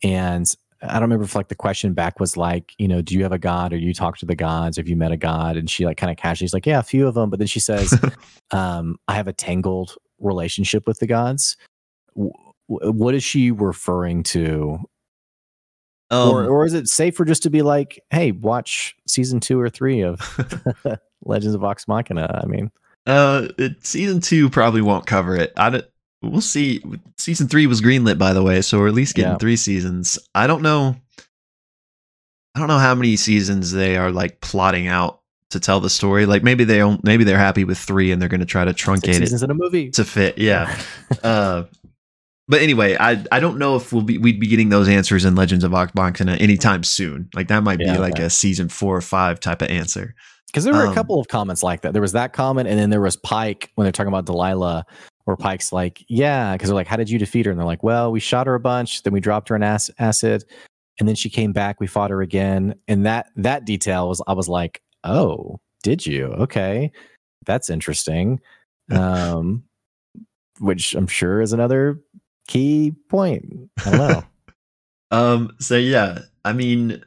and I don't remember if like the question back was like, you know, do you have a god or you talk to the gods? Have you met a god? And she like kind of casually is like, yeah, a few of them. But then she says, um, I have a tangled relationship with the gods. W- what is she referring to? or, Um, or is it safer just to be like, hey, watch season two or three of Legends of Vox Machina? I mean, Uh, it, season two probably won't cover it. I don't. We'll see. Season three was greenlit, by the way, so we're at least getting Yeah. three seasons. I don't know. I don't know how many seasons they are like plotting out to tell the story. Like maybe they don't. Maybe they're happy with three, and they're going to try to six truncate it seasons in a movie. to fit. Yeah. uh, but anyway, I I don't know if we'll be we'd be getting those answers in Legends of Vox anytime soon. Like that might be Yeah, like a season four or five type of answer. Because there were Um, a couple of comments like that. There was that comment, and then there was Pike when they're talking about Delilah, where Pike's like, "Yeah," because they're like, "How did you defeat her?" And they're like, "Well, we shot her a bunch, then we dropped her an ac- acid, and then she came back. We fought her again." And that that detail was, I was like, "Oh, did you? Okay, that's interesting." Um, which I'm sure is another key point. I don't know. Um. So yeah, I mean,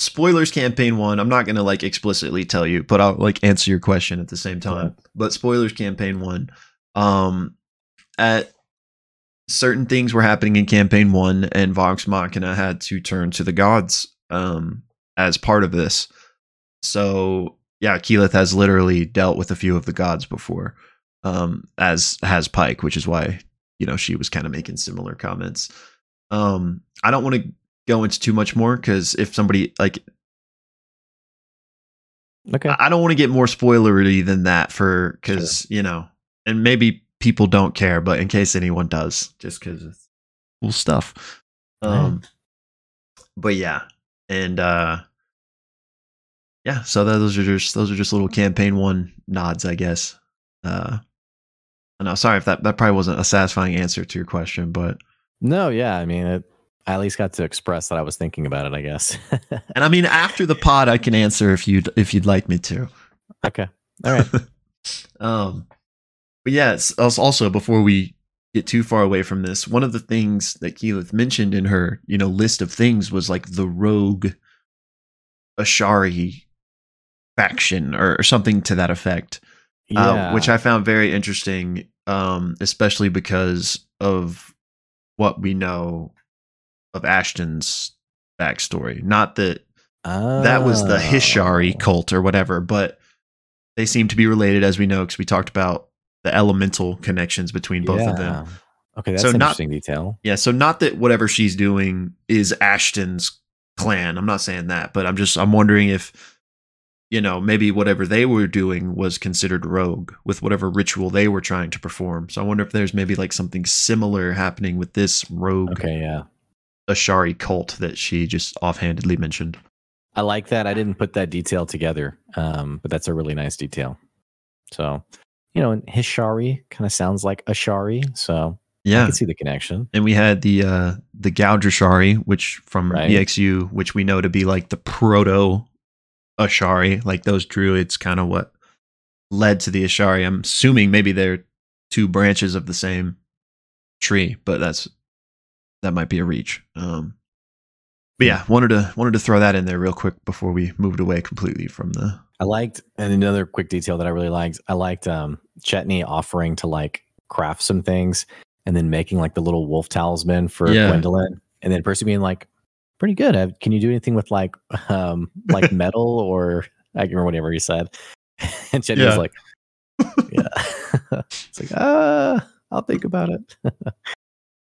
spoilers. Campaign one. I'm not gonna like explicitly tell you, but I'll like answer your question at the same time. But spoilers. Campaign one. Um, at certain things were happening in campaign one, and Vox Machina had to turn to the gods. Um, as part of this. So yeah, Keyleth has literally dealt with a few of the gods before. Um, as has Pike, which is why you know she was kind of making similar comments. Um, I don't want to go into too much more because if somebody like Okay. I I don't want to get more spoilery than that for because you know, and maybe people don't care, but in case anyone does, just because it's cool stuff. Um, but yeah, and uh, yeah, so those are just those are just little campaign one nods, I guess. Uh, I know. Sorry if that that probably wasn't a satisfying answer to your question, but No, yeah. I mean, it, I at least got to express that I was thinking about it. I guess. and I mean after the pod, I can answer if you'd if you'd like me to. okay. All right. Um, but yeah, it's also before we get too far away from this, one of the things that Keyleth mentioned in her, you know, list of things was like the rogue Ashari faction or, or something to that effect, Yeah. uh, which I found very interesting, um, especially because of what we know of Ashton's backstory. Not that that was the Hishari Oh. cult or whatever, but they seem to be related as we know because we talked about the elemental connections between both of them. Okay, that's So an not- interesting detail. Yeah, so not that whatever she's doing is Ashton's clan. I'm not saying that, but I'm just I'm wondering if you know, maybe whatever they were doing was considered rogue with whatever ritual they were trying to perform. So I wonder if there's maybe like something similar happening with this rogue Okay, yeah. Ashari cult that she just offhandedly mentioned. I like that. I didn't put that detail together, um, but that's a really nice detail. So, you know, and Hishari kind of sounds like Ashari, so I Yeah, can see the connection. and we had the uh the Gouge which from Right. EXU, which we know to be like the proto Ashari, like those druids, kind of what led to the Ashari. I'm assuming maybe they're two branches of the same tree, but that's that might be a reach. Um, but yeah, wanted to wanted to throw that in there real quick before we moved away completely from the. I liked, and another quick detail that I really liked, I liked um, Chetney offering to like craft some things and then making like the little wolf talisman for Yeah. Gwendolyn, and then Percy being like, "Pretty good. Uh, Can you do anything with like um like metal or I can't remember whatever he said?" And Chetney was like, "Yeah." it's like, ah, I'll think about it.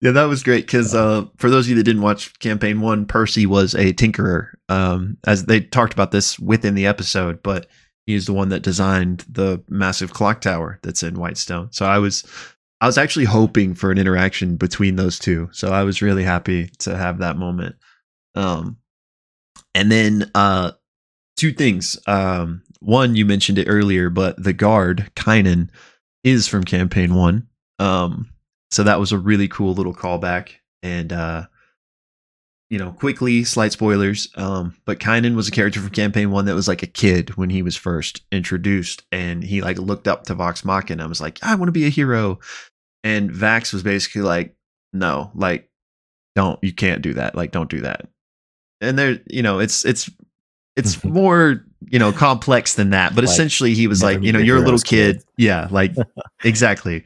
Yeah, that was great because uh, for those of you that didn't watch campaign one, Percy was a tinkerer. Um, as they talked about this within the episode, but he's the one that designed the massive clock tower that's in Whitestone. So I was, I was actually hoping for an interaction between those two. So I was really happy to have that moment. Um, and then uh, two things. Um, one, you mentioned it earlier, but the guard Kynan is from campaign one. Um, so that was a really cool little callback. And uh you know, quickly, slight spoilers. Um, but Kynan was a character from campaign one that was like a kid when he was first introduced, and he like looked up to Vox Machina and was like, I want to be a hero. And Vax was basically like, No, like, don't you can't do that. Like, don't do that. And there, you know, it's it's it's more, you know, complex than that. But Like, essentially he was like, you know, you're a little kid. kid. Yeah, like exactly.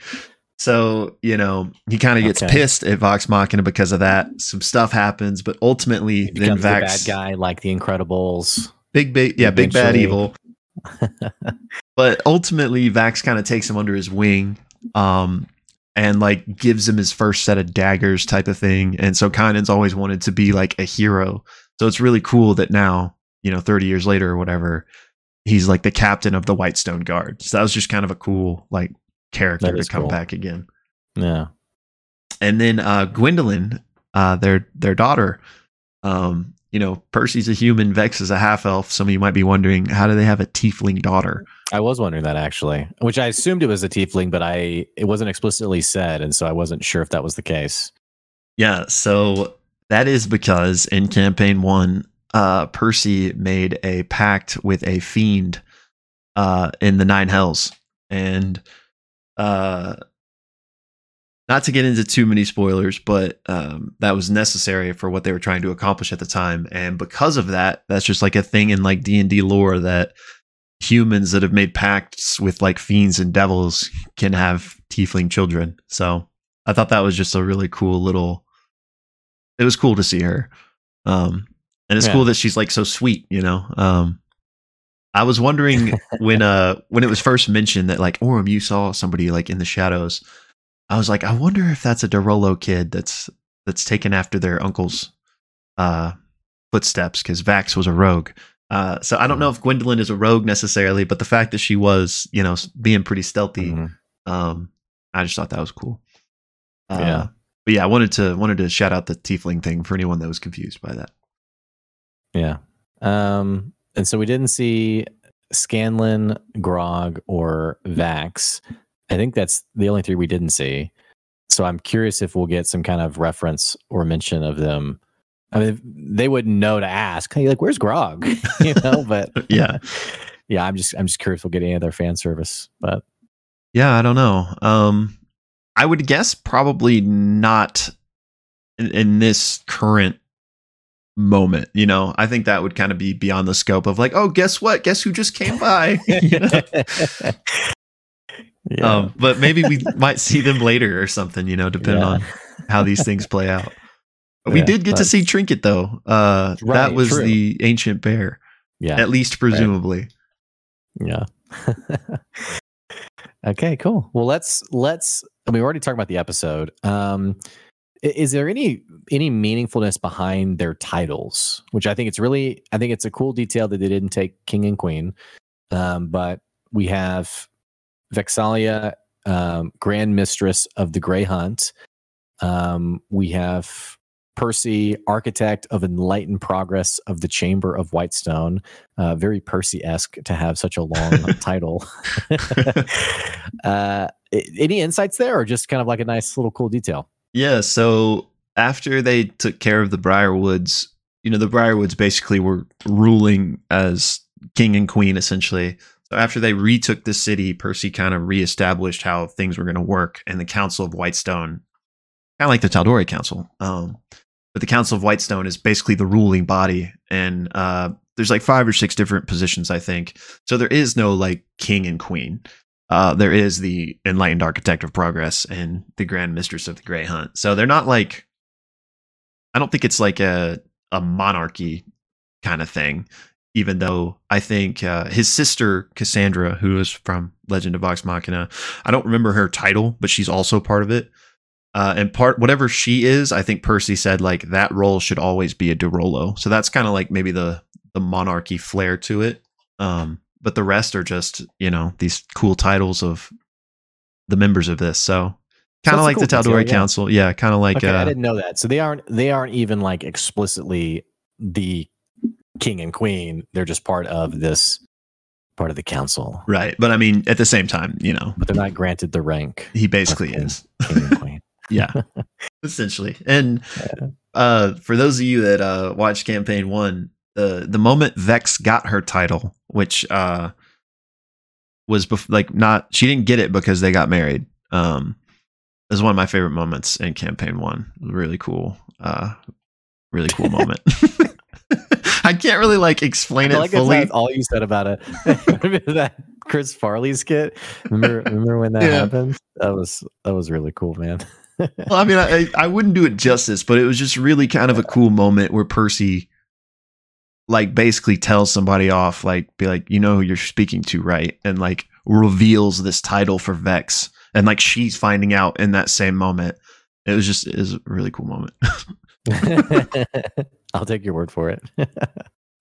So, you know, he kind of gets Okay. pissed at Vox Machina because of that. Some stuff happens, but ultimately, He then becomes the bad guy like the Incredibles. big, big, yeah, big bad evil. But ultimately, Vax kind of takes him under his wing, um, and like gives him his first set of daggers, type of thing. And so, Kynan's always wanted to be like a hero. So it's really cool that now, you know, 30 years later or whatever, he's like the captain of the Whitestone Guard. So that was just kind of a cool like character to come cool. back again. Yeah. and then uh Gwendolyn, uh their their daughter, um, you know, Percy's a human, Vex is a half elf. Some of you might be wondering, how do they have a tiefling daughter? I was wondering that actually, which I assumed it was a tiefling, but I it wasn't explicitly said, and so I wasn't sure if that was the case. Yeah, so that is because in campaign one, uh Percy made a pact with a fiend uh in the nine hells. And uh not to get into too many spoilers, but um, that was necessary for what they were trying to accomplish at the time, and because of that, that's just like a thing in like D and D lore that humans that have made pacts with like fiends and devils can have tiefling children. So I thought that was just a really cool little. It was cool to see her, um, and it's Yeah. cool that she's like so sweet. You know, um, I was wondering when uh when it was first mentioned that like Orym, you saw somebody like in the shadows. I was like, I wonder if that's a de Rolo kid that's that's taken after their uncle's uh footsteps because Vax was a rogue. Uh, so I don't know if Gwendolyn is a rogue necessarily, but the fact that she was, you know, being pretty stealthy, Mhm. um, I just thought that was cool. Uh, Yeah. But yeah, I wanted to wanted to shout out the tiefling thing for anyone that was confused by that. Yeah. Um, and so we didn't see Scanlan, Grog, or Vax. I think that's the only three we didn't see. So I'm curious if we'll get some kind of reference or mention of them. I mean, they wouldn't know to ask. Hey, like, where's Grog? you know, but Yeah. yeah. I'm just, I'm just curious if we'll get any other fan service. But Yeah, I don't know. Um, I would guess probably not in, in this current moment. You know, I think that would kind of be beyond the scope of like, oh, guess what? Guess who just came by? You know? yeah. Um, but maybe we might see them later or something. You know, depending Yeah. on how these things play out. we did get to see Trinket though. Uh, that was true. the ancient bear, yeah. at least presumably. Yeah. okay, cool. Well, let's let's I mean, we already talked about the episode. Um is there any any meaningfulness behind their titles? Which I think it's really I think it's a cool detail that they didn't take king and queen. Um but we have Vex'ahlia um Grand Mistress of the Grey Hunt. Um we have Percy, architect of enlightened progress of the Chamber of Whitestone. Uh, very Percy esque to have such a long title. uh, any insights there, or just kind of like a nice little cool detail? Yeah. So after they took care of the Briarwoods, you know, the Briarwoods basically were ruling as king and queen essentially. So after they retook the city, Percy kind of reestablished how things were going to work, and the Council of Whitestone, kind of like the Tal'Dorei Council, um, but the Council of Whitestone is basically the ruling body, and uh, there's like five or six different positions, I think. So there is no like king and queen. Uh, there is the enlightened architect of progress and the grand mistress of the Grey Hunt. So they're not like, I don't think it's like a a monarchy kind of thing even though I think uh, his sister Cassandra, who is from Legend of Vox Machina, I don't remember her title, but she's also part of it. Uh, and part whatever she is, I think Percy said like that role should always be a de Rolo. So that's kind of like maybe the the monarchy flair to it. Um, but the rest are just you know these cool titles of the members of this. So kind of so like cool the Tal'Dorei yeah. Council, yeah, kind of like. Okay, uh, I didn't know that. So they aren't they aren't even like explicitly the king and queen. They're just part of this part of the council. Right. But I mean, at the same time, you know, but they're not granted the rank. He basically is. King and queen. yeah. Essentially. And yeah. uh, for those of you that uh, watched campaign one, the the moment Vex got her title, which uh, was bef- like not she didn't get it because they got married. Um, is one of my favorite moments in campaign one. Really cool. Uh, really cool moment. I can't really like explain it like fully. That's all you said about it. remember that Chris Farley skit? Remember, remember when that yeah. happened? That was that was really cool, man. well, I mean, I I wouldn't do it justice, but it was just really kind of a cool moment where Percy like basically tells somebody off, like be like, you know who you're speaking to, right? And like reveals this title for Vex. And like she's finding out in that same moment. It was just is a really cool moment. I'll take your word for it.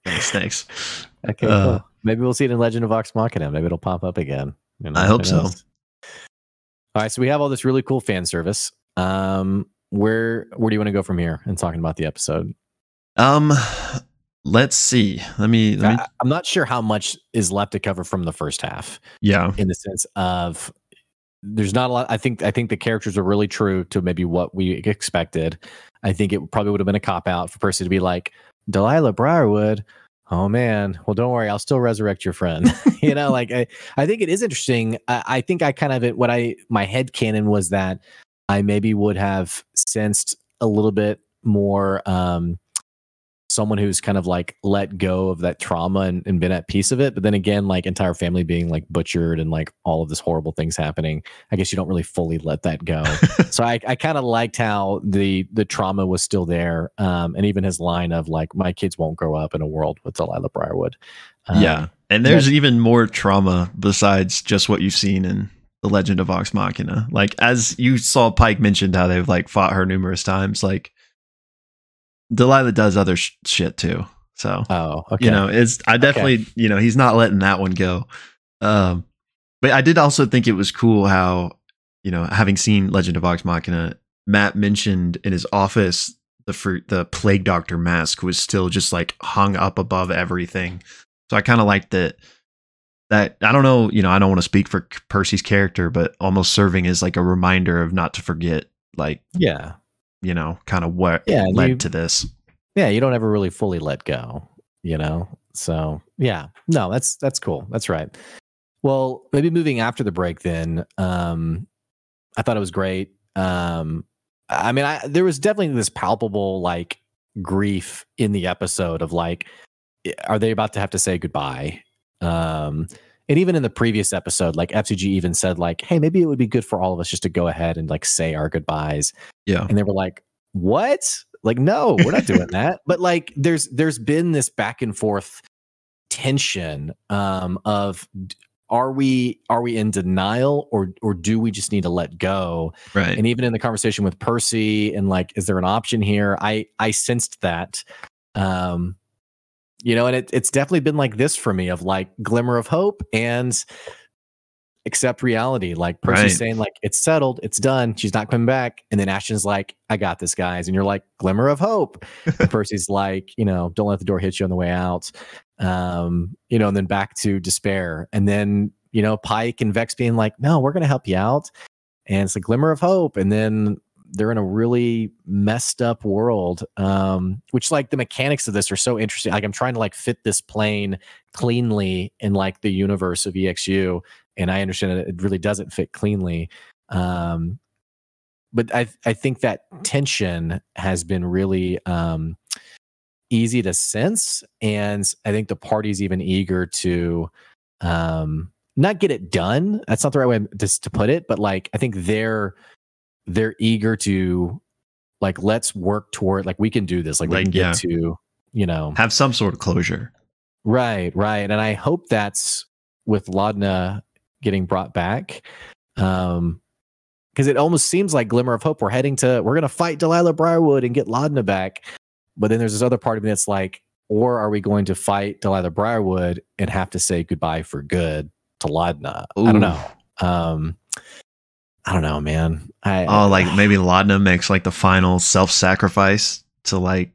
thanks, thanks. Okay, uh, cool. Maybe we'll see it in Legend of Vox Machina. Maybe it'll pop up again. You know, I hope so. All right, so we have all this really cool fan service. Um, where where do you want to go from here in talking about the episode? Um, let's see. Let me. Let me... I, I'm not sure how much is left to cover from the first half. Yeah, in the sense of there's not a lot. I think I think the characters are really true to maybe what we expected. I think it probably would have been a cop out for Percy to be like Delilah Briarwood. Oh man, well don't worry, I'll still resurrect your friend. you know, like I, I think it is interesting. I, I think I kind of what I my head canon was that I maybe would have sensed a little bit more um someone who's kind of like let go of that trauma and, and, been at peace of it. But then again, like entire family being like butchered and like all of this horrible things happening, I guess you don't really fully let that go. so I, I kind of liked how the the trauma was still there. Um, and even his line of like, my kids won't grow up in a world with Delilah Briarwood. Um, yeah. And there's even more trauma besides just what you've seen in the Legend of Vox Machina. Like as you saw Pike mentioned how they've like fought her numerous times, like Delilah does other sh- shit too. So, oh, okay. You know, it's I definitely, okay. you know, he's not letting that one go. Um, but I did also think it was cool how, you know, having seen Legend of Vox Machina, Matt mentioned in his office the fruit, the plague doctor mask was still just like hung up above everything. So I kind of liked that. That I don't know, you know, I don't want to speak for Percy's character, but almost serving as like a reminder of not to forget, like, yeah, you know, kind of what yeah, led you, to this. Yeah, you don't ever really fully let go, you know. So yeah, no, that's that's cool. That's right. Well, maybe moving after the break, then. Um, I thought it was great. Um, I mean, I there was definitely this palpable like grief in the episode of like, are they about to have to say goodbye? Um, and even in the previous episode, like FCG even said, like, hey, maybe it would be good for all of us just to go ahead and like say our goodbyes. Yeah. And they were like, what? Like, no, we're not doing that. But like there's there's been this back and forth tension um of are we are we in denial or or do we just need to let go right and even in the conversation with percy and like is there an option here i i sensed that um you know and it, it's definitely been like this for me of like glimmer of hope and accept reality. Like Percy's Right. saying, like, it's settled, it's done, she's not coming back. And then Ashton's like, I got this, guys. And you're like, glimmer of hope. Percy's like, you know, don't let the door hit you on the way out. Um, you know, and then back to despair. And then, you know, Pike and Vex being like, no, we're gonna help you out. And it's a glimmer of hope. And then they're in a really messed up world. Um, which like the mechanics of this are so interesting. Like I'm trying to like fit this plane cleanly in like the universe of EXU and I understand that it really doesn't fit cleanly. Um, but I I think that tension has been really um, easy to sense, and I think the party's even eager to um, not get it done. That's not the right way to, to put it, but like I think they're they're eager to like let's work toward like we can do this. Like, we Like, can get yeah. to you know Have some sort of closure. Right, right. And I hope that's with Laudna getting brought back. Um because it almost seems like glimmer of hope. We're heading to we're gonna fight Delilah Briarwood and get Laudna back. But then there's this other part of me that's like, or are we going to fight Delilah Briarwood and have to say goodbye for good to Laudna? I don't know. Um I don't know, man. I Oh, like maybe Laudna makes like the final self-sacrifice to like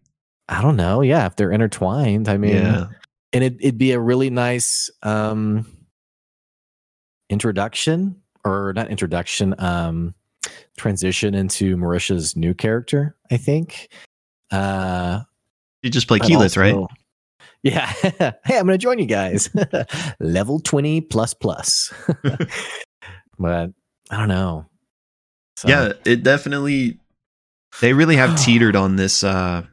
I don't know. Yeah, if they're intertwined. I mean yeah. and it, it'd be a really nice um introduction or not introduction um transition into marisha's new character i think uh You just play Keyleth, right? yeah hey i'm gonna join you guys level 20 plus plus but i don't know So, Yeah, it definitely they really have teetered on this uh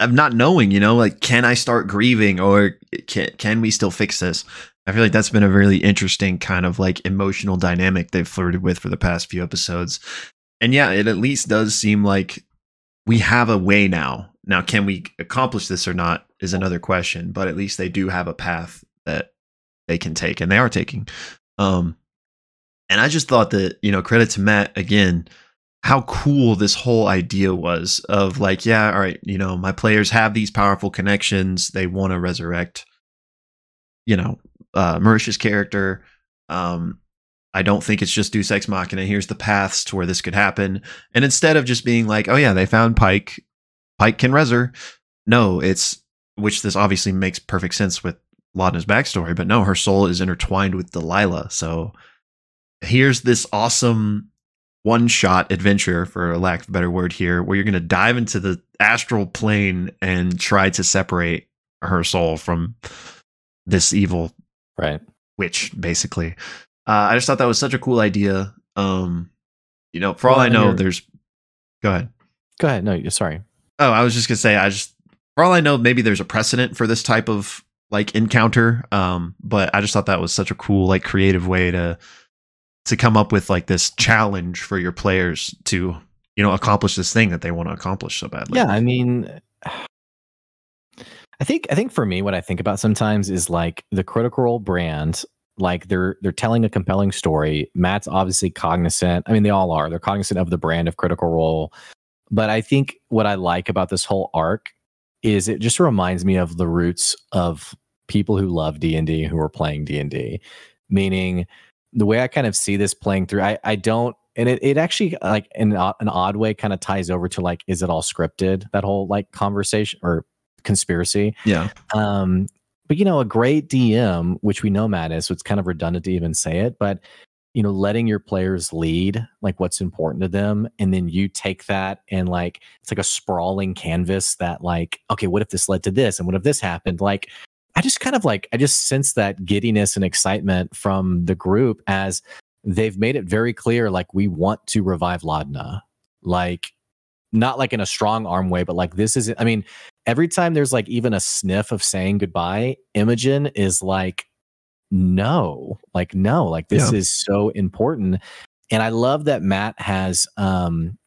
of not knowing, you know, like can I start grieving or can can we still fix this? I feel like that's been a really interesting kind of like emotional dynamic they've flirted with for the past few episodes. And yeah, it at least does seem like we have a way now. Now, can we accomplish this or not is another question, but at least they do have a path that they can take and they are taking. Um and I just thought that, you know, credit to Matt again, how cool this whole idea was of like, yeah, all right, you know, my players have these powerful connections. They want to resurrect, you know, uh, character. Um, I don't think it's just Deus Ex Machina. Here's the paths to where this could happen. And instead of just being like, oh yeah, they found Pike, Pike can resur. No, it's which this obviously makes perfect sense with Laudna's backstory, but no, her soul is intertwined with Delilah. So here's this awesome one shot adventure, for a lack of a better word here, where you're going to dive into the astral plane and try to separate her soul from this evil right witch, basically. Uh, I just thought that was such a cool idea. Um, you know, for all Well, I know, you're- there's. Go ahead. go ahead no you're sorry Oh, I was just gonna say, I just for all I know, maybe there's a precedent for this type of like encounter. Um, but I just thought that was such a cool, like, creative way to to come up with like this challenge for your players to you know accomplish this thing that they want to accomplish so badly. Yeah, I mean, I think I think for me, what I think about sometimes is like the Critical Role brand. Like they're they're telling a compelling story. Matt's obviously cognizant. I mean, they all are. They're cognizant of the brand of Critical Role. But I think what I like about this whole arc is it just reminds me of the roots of people who love D and D who are playing D and D. Meaning, the way I kind of see this playing through, I I don't and it, it actually like in a- an odd way kind of ties over to like is it all scripted that whole like conversation or conspiracy yeah, um but you know a great dm which we know matt is so it's kind of redundant to even say it but you know letting your players lead like what's important to them and then you take that and like it's like a sprawling canvas that like okay what if this led to this and what if this happened? Like i just kind of like i just sense that giddiness and excitement from the group as they've made it very clear like we want to revive Laudna. Like not like in a strong arm way, but like this is I mean, every time there's like even a sniff of saying goodbye, Imogen is like, no, like no, like this Yeah. is so important. And I love that Matt has um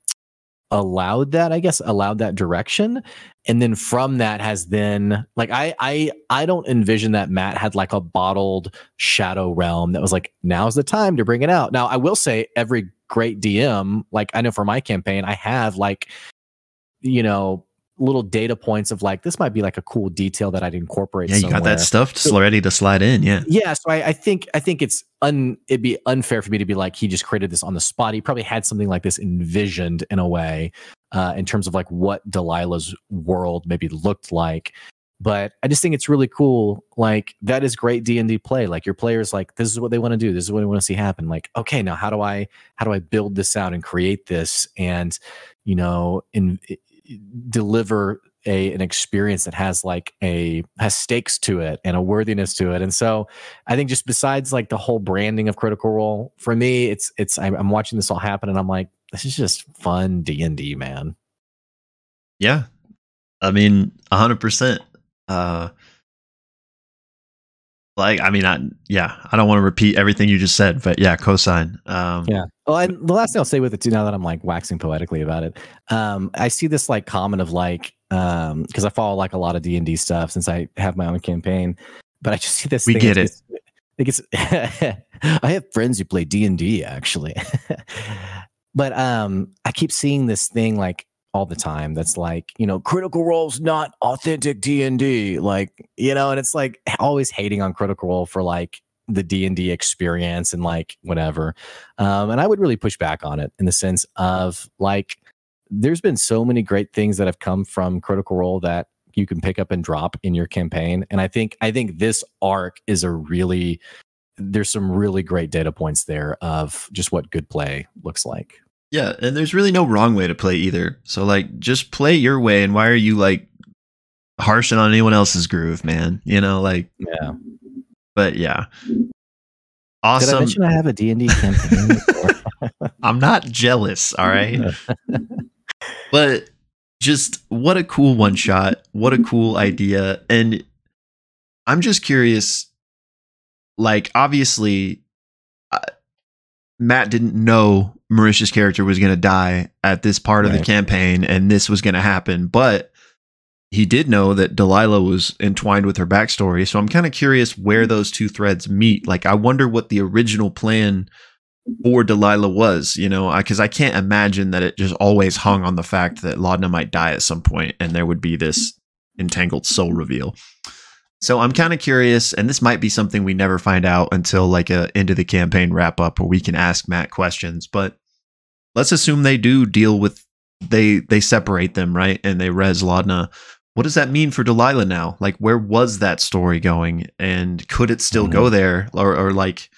allowed that, I guess, allowed that direction. And then from that has then like I I I don't envision that Matt had like a bottled shadow realm that was like, now's the time to bring it out. Now I will say every great DM, like I know for my campaign, I have like, you know, little data points of like this might be like a cool detail that I'd incorporate. Yeah, you got that stuff So- ready to slide in. Yeah. Yeah, so I, I think I think it's un it'd be unfair for me to be like he just created this on the spot. He probably had something like this envisioned in a way, uh, in terms of like what Delilah's world maybe looked like. But I just think it's really cool. Like that is great D and D play. Like your players like this is what they want to do. This is what they want to see happen. Like okay, now how do I how do I build this out and create this and you know in deliver a an experience that has like a has stakes to it and a worthiness to it and so i think just besides like the whole branding of critical role for me it's it's i'm, watching this all happen and i'm like this is just fun d&d man Yeah. I mean, hundred percent. Uh like I mean I yeah, I don't want to repeat everything you just said, but yeah, cosign. Um Yeah. Well, and the last thing I'll say with it too, now that I'm like waxing poetically about it, um, I see this like comment of like, um, because I follow like a lot of D and D stuff since I have my own campaign, but I just see this. We thing, get it I it's. I have friends who play D and D actually, but um, I keep seeing this thing like all the time. That's like you know, Critical Role's not authentic D and D, like you know, and it's like always hating on Critical Role for like the D and D experience and like whatever. Um, and I would really push back on it in the sense of like, there's been so many great things that have come from Critical Role that you can pick up and drop in your campaign. And I think I think this arc is a really there's some really great data points there of just what good play looks like. Yeah, and there's really no wrong way to play either. So like just play your way and why are you like harshing on anyone else's groove, man? You know, like Yeah. but yeah. Did I Awesome. mention I have a D&D campaign I'm not jealous, all right? but just what a cool one shot what a cool idea and i'm just curious like obviously matt didn't know marisha's character was going to die at this part of the campaign and this was going to happen but he did know that delilah was entwined with her backstory so i'm kind of curious where those two threads meet. Like i wonder what the original plan for Delilah was, you know, because I, can't imagine that it just always hung on the fact that Laudna might die at some point and there would be this entangled soul reveal. So I'm kind of curious, and this might be something we never find out until like a end of the campaign wrap up where we can ask Matt questions. But let's assume they do deal with they they separate them right and they res Laudna. What does that mean for Delilah now? Like, where was that story going, and could it still go there, or or like?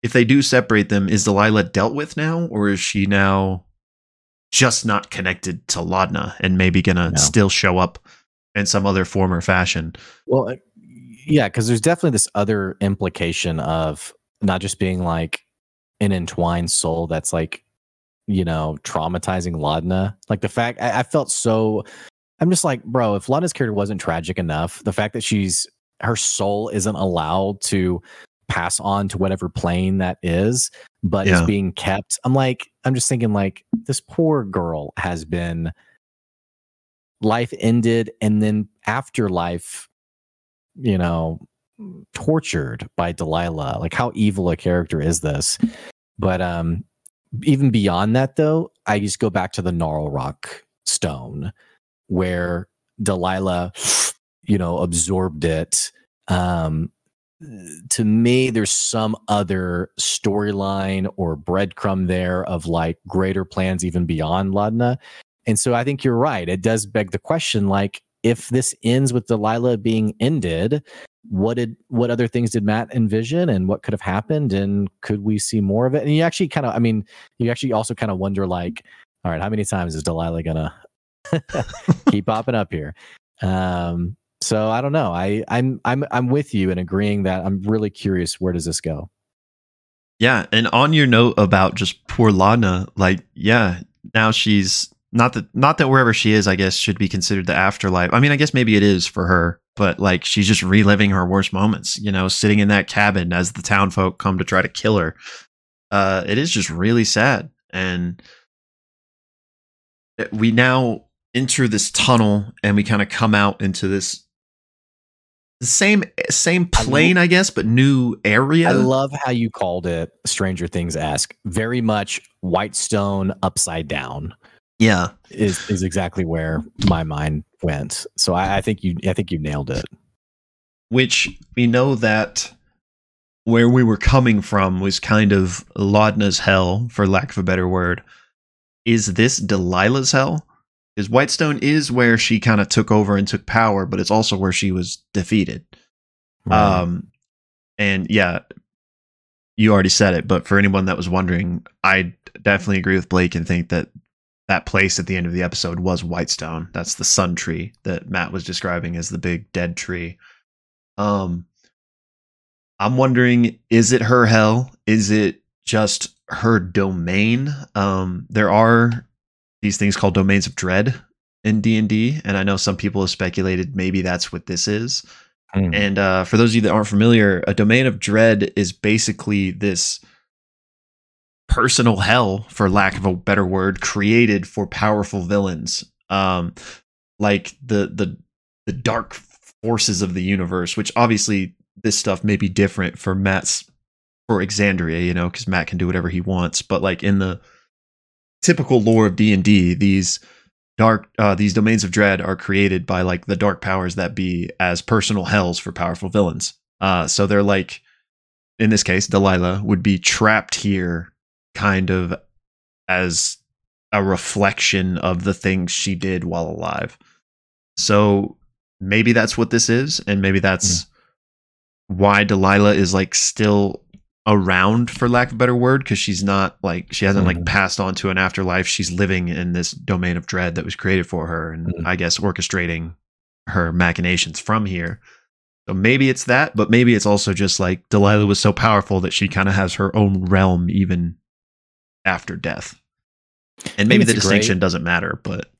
if they do separate them, is Delilah dealt with now, or is she now just not connected to Laudna and maybe gonna No. still show up in some other form or fashion? Well, uh, yeah, because there's definitely this other implication of not just being like an entwined soul that's like, you know, traumatizing Laudna. Like the fact I, I felt so. I'm just like, bro, if Laudna's character wasn't tragic enough, the fact that she's her soul isn't allowed to pass on to whatever plane that is, but Yeah. is being kept. I'm like, I'm just thinking like this poor girl has been life ended and then afterlife you know tortured by delilah like how evil a character is this but um even beyond that though i just go back to the gnarl rock stone where delilah you know absorbed it um to me there's some other storyline or breadcrumb there of like greater plans even beyond Laudna. And so I think you're right. It does beg the question like if this ends with Delilah being ended, what did what other things did Matt envision and what could have happened and could we see more of it? And you actually kind of I mean, you actually also kind of wonder like all right, how many times is Delilah to keep popping up here? Um so I don't know. I I'm I'm I'm with you in agreeing that I'm really curious where does this go? Yeah, and on your note about just poor Laudna, like, yeah, now she's not that not that wherever she is, I guess, should be considered the afterlife. I mean, I guess maybe it is for her, but like she's just reliving her worst moments, you know, sitting in that cabin as the town folk come to try to kill her. Uh, it is just really sad. And we now enter this tunnel and we kind of come out into this the same same I lo- plane, I guess, but new area. I love how you called it Stranger Things esque. Very much Whitestone upside down yeah. is is exactly where my mind went. So I, I think you I think you nailed it. which we know that where we were coming from was kind of Laudna's hell, for lack of a better word. Is this Delilah's hell? Because Whitestone is where she kind of took over and took power, but it's also where she was defeated. Um, and yeah, you already said it, but for anyone that was wondering, I definitely agree with Blake and think that that place at the end of the episode was Whitestone. That's the sun tree that Matt was describing as the big dead tree. Um, I'm wondering, is it her hell? Is it just her domain? Um, there are these things called domains of dread in D and D, and I know some people have speculated maybe that's what this is. Hmm. And uh, for those of you that aren't familiar, a domain of dread is basically this personal hell, for lack of a better word, created for powerful villains, um, like the the the dark forces of the universe. Which obviously this stuff may be different for Matt's for Exandria, you know, because Matt can do whatever he wants. But like in the typical lore of D and D, these dark uh, these domains of dread are created by like the dark powers that be as personal hells for powerful villains uh, so they're like in this case delilah would be trapped here kind of as a reflection of the things she did while alive so maybe that's what this is and maybe that's why delilah is like still around for lack of a better word because she's not like she hasn't like Mhm. passed on to an afterlife she's living in this domain of dread that was created for her and Mhm. i guess orchestrating her machinations from here so maybe it's that but maybe it's also just like delilah was so powerful that she kind of has her own realm even after death and maybe the a great- distinction doesn't matter but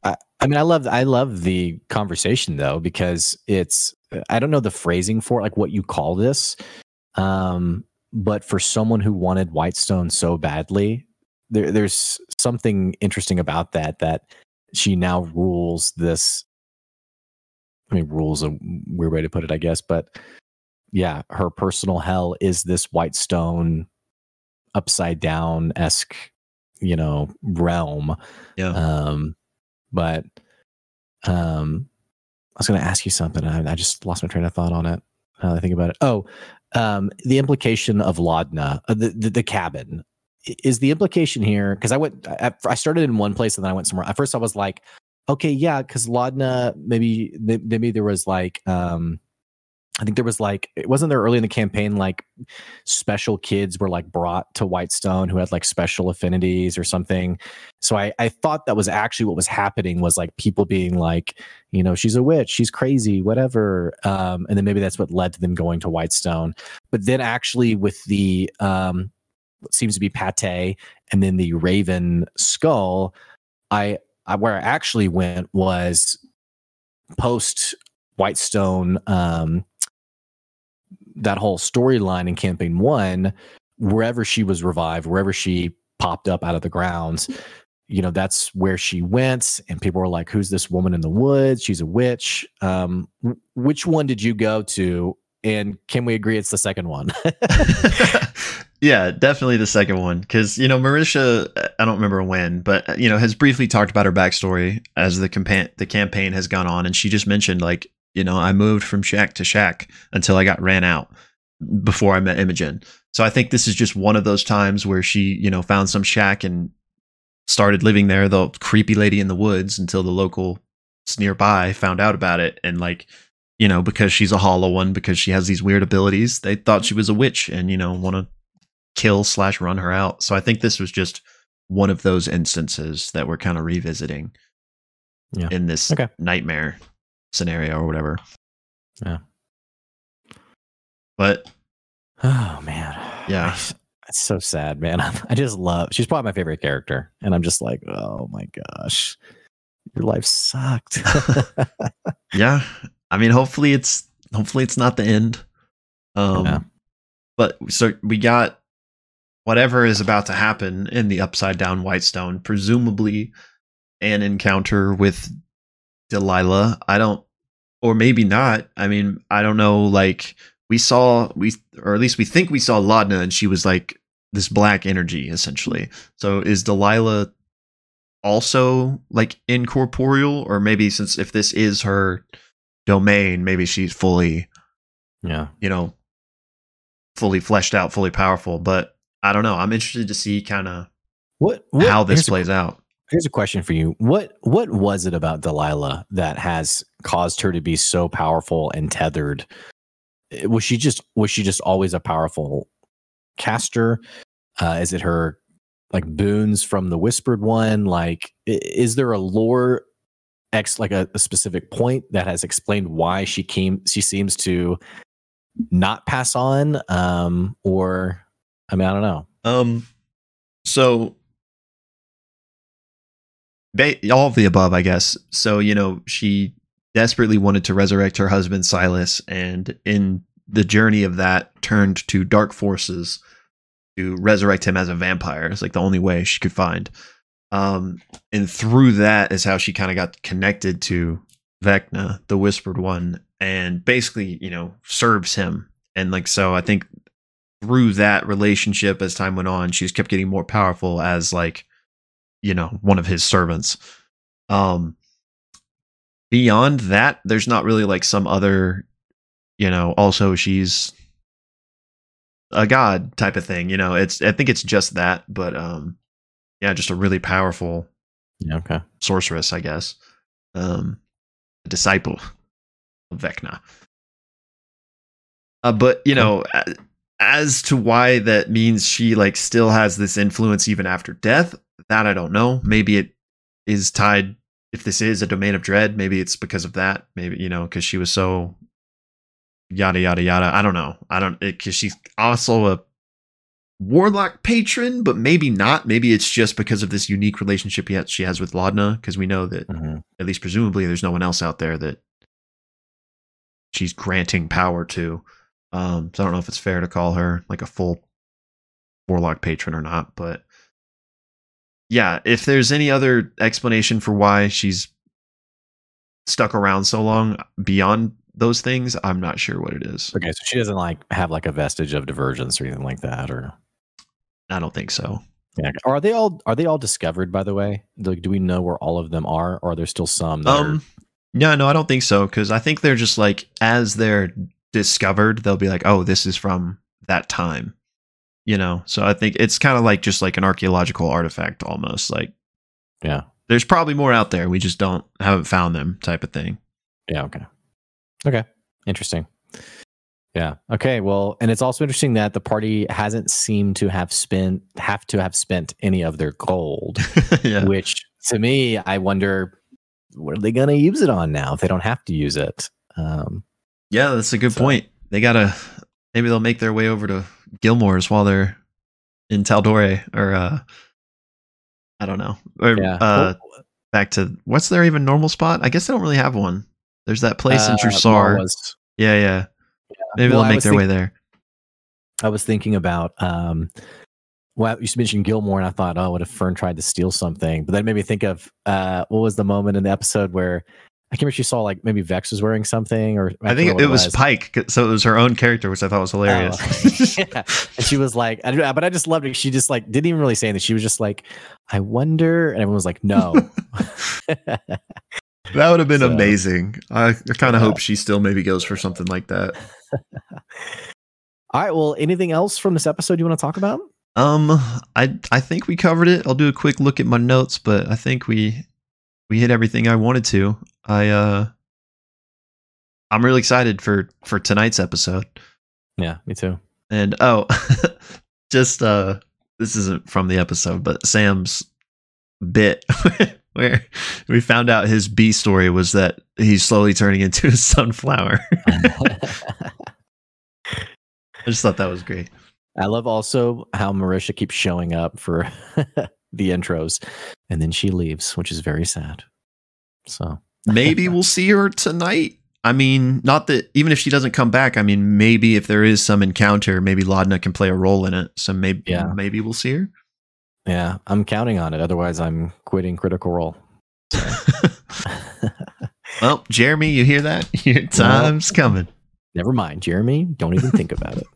I mean, I love I love the conversation though because it's I don't know the phrasing for it, like what you call this, um, but for someone who wanted Whitestone so badly, there, there's something interesting about that. That she now rules this. I mean, rules a weird way to put it, I guess, but yeah, her personal hell is this Whitestone upside down esque, you know, realm yeah um, but um, I was going to ask you something. I, I just lost my train of thought on it. Now that I think about it. Oh, um, the implication of Laudna, uh, the, the the cabin, is the implication here? Because I went, I, I started in one place and then I went somewhere. At first, I was like, okay, yeah, because Laudna, maybe maybe there was like, um, I think there was like, it wasn't there early in the campaign, like special kids were like brought to Whitestone who had like special affinities or something. So I, I thought that was actually what was happening was like people being like, you know, she's a witch, she's crazy, whatever. Um, and then maybe that's what led to them going to Whitestone. But then actually with the um what seems to be pate and then the raven skull, I, I where I actually went was post Whitestone um that whole storyline in campaign one, wherever she was revived, wherever she popped up out of the grounds, you know, that's where she went. And people were like, who's this woman in the woods? She's a witch. Um, which one did you go to? And can we agree it's the second one? yeah, definitely the second one because you know Marisha. I don't remember when, but you know has briefly talked about her backstory as the the campaign has gone on, and she just mentioned like you know I moved from shack to shack until I got ran out before I met Imogen. So I think this is just one of those times where she you know found some shack and started living there. The creepy lady in the woods until the locals nearby found out about it and like you know because she's a hollow one because she has these weird abilities they thought she was a witch and you know want to kill slash run her out so i think this was just one of those instances that we're kind of revisiting Yeah. in this Okay. nightmare scenario or whatever Yeah. but oh man. Yeah. It's so sad, man. I just love she's probably my favorite character. And I'm just like, oh my gosh. Your life sucked. yeah i mean hopefully it's hopefully it's not the end um Yeah. but so we got whatever is about to happen in the upside down whitestone presumably an encounter with delilah i don't or maybe not i mean i don't know like we saw we or at least we think we saw laudna and she was like this black energy essentially so is delilah also like incorporeal, or maybe since if this is her domain, maybe she's fully, Yeah. you know, fully fleshed out, fully powerful. But I don't know. I'm interested to see kind of What, what how this here's a- plays out. Here's a question for you. What what was it about Delilah that has caused her to be so powerful and tethered? Eh, Was she just was she just always a powerful caster? Uh, is it her like boons from the whispered one? Like is there a lore X like a, a specific point that has explained why she came she seems to not pass on? Um or I mean I don't know. Um, so ba- all of the above, I guess. So you know, she desperately wanted to resurrect her husband Silas, and in the journey of that, turned to dark forces to resurrect him as a vampire. It's like the only way she could find. Um, and through that is how she kind of got connected to Vecna, the Whispered One, and basically, you know, serves him. And like so, I think through that relationship as time went on she's kept getting more powerful as like you know one of his servants. Um beyond that there's not really like some other you know also she's a god type of thing you know? It's i think it's just that but um yeah just a really powerful Yeah, okay. sorceress i guess. Um a disciple of vecna. Uh, but you know as to why that means she like still has this influence even after death that i don't know. Maybe it is tied if this is a domain of dread maybe it's because of that maybe you know because she was so yada yada yada. I don't know. I don't because she's also a warlock patron but maybe not. Maybe it's just because of this unique relationship yet she has with laudna because we know that Mhm. at least presumably there's no one else out there that she's granting power to. Um so i don't know if it's fair to call her like a full warlock patron or not but yeah if there's any other explanation for why she's stuck around so long beyond those things i'm not sure what it is Okay, so she doesn't like have like a vestige of divergence or anything like that, or i don't think so yeah. Are they all are they all discovered? By the way, like, do we know where all of them are, or are there still some? That um yeah no i don't think so because i think they're just like as they're discovered they'll be like oh this is from that time you know so i think it's kind of like just like an archaeological artifact almost like yeah, there's probably more out there we just don't haven't found them type of thing yeah. Okay, okay, interesting. Yeah. Okay. Well, and it's also interesting that the party hasn't seemed to have spent have to have spent any of their gold, yeah which to me, I wonder what are they going to use it on now if they don't have to use it. Um, yeah that's a good So- point they gotta maybe they'll make their way over to gilmore's while they're in Tal'Dorei or uh i don't know or yeah. uh Well, back to what's their even normal spot i guess they don't really have one there's that place in uh, Jrusar. Marla's- Yeah, yeah. Maybe well, they'll make their think- way there. I was thinking about um well you mentioned Gilmore and I thought, oh, what if Fearne tried to steal something? But that made me think of uh what was the moment in the episode where I can't remember if she saw like maybe Vex was wearing something or I think can't it, remember what was Pike. so it was her own character, which I thought was hilarious. Oh. yeah. And she was like, I don't know, but I just loved it. She just like didn't even really say anything. She was just like, I wonder. And everyone was like, no. that would have been So- amazing. I, I kind of Yeah. hope she still maybe goes for something like that. All right. Well, anything else from this episode you want to talk about? Um, I I think we covered it. I'll do a quick look at my notes, but I think we we hit everything I wanted to. I uh, I'm really excited for for tonight's episode. Yeah, me too. And oh, just uh this isn't from the episode, but Sam's bit where we found out his B story was that he's slowly turning into a sunflower. I just thought that was great. I love also how Marisha keeps showing up for the intros and then she leaves, which is very sad. So, Maybe we'll see her tonight. I mean, not that even if she doesn't come back, I mean, maybe if there is some encounter, maybe Laudna can play a role in it. So maybe Yeah. maybe we'll see her. yeah, I'm counting on it. Otherwise, I'm quitting Critical Role. Well, Jeremy, you hear that? Your time's coming. Never mind, Jeremy. Don't even think about it.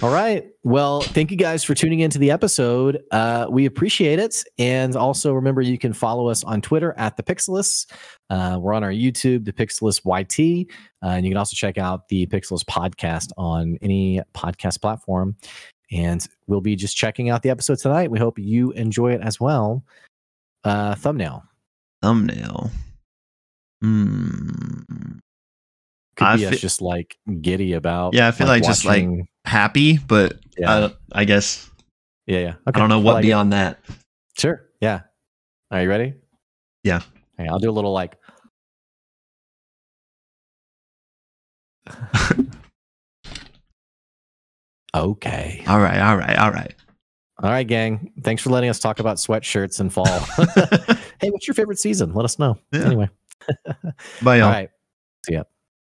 All right. Well, thank you guys for tuning into the episode. Uh, we appreciate it. And also remember, you can follow us on Twitter at the Pixelists. Uh, we're on our YouTube, the Pixelist YT. Uh, and you can also check out the Pixelist podcast on any podcast platform. And we'll be just checking out the episode tonight. We hope you enjoy it as well. Uh, thumbnail. Thumbnail. Hmm. Could I be us just like giddy about. Yeah, I feel like just, like, Happy, but Yeah. I, I guess yeah, yeah. I don't know what like it. beyond that. Sure. Yeah. Are you ready? Yeah. Okay, I'll do a little like. okay. All right, all right, all right. All right, gang. Thanks for letting us talk about sweatshirts in fall. hey, what's your favorite season? Let us know. Yeah. Anyway. Bye, y'all. All right. See ya.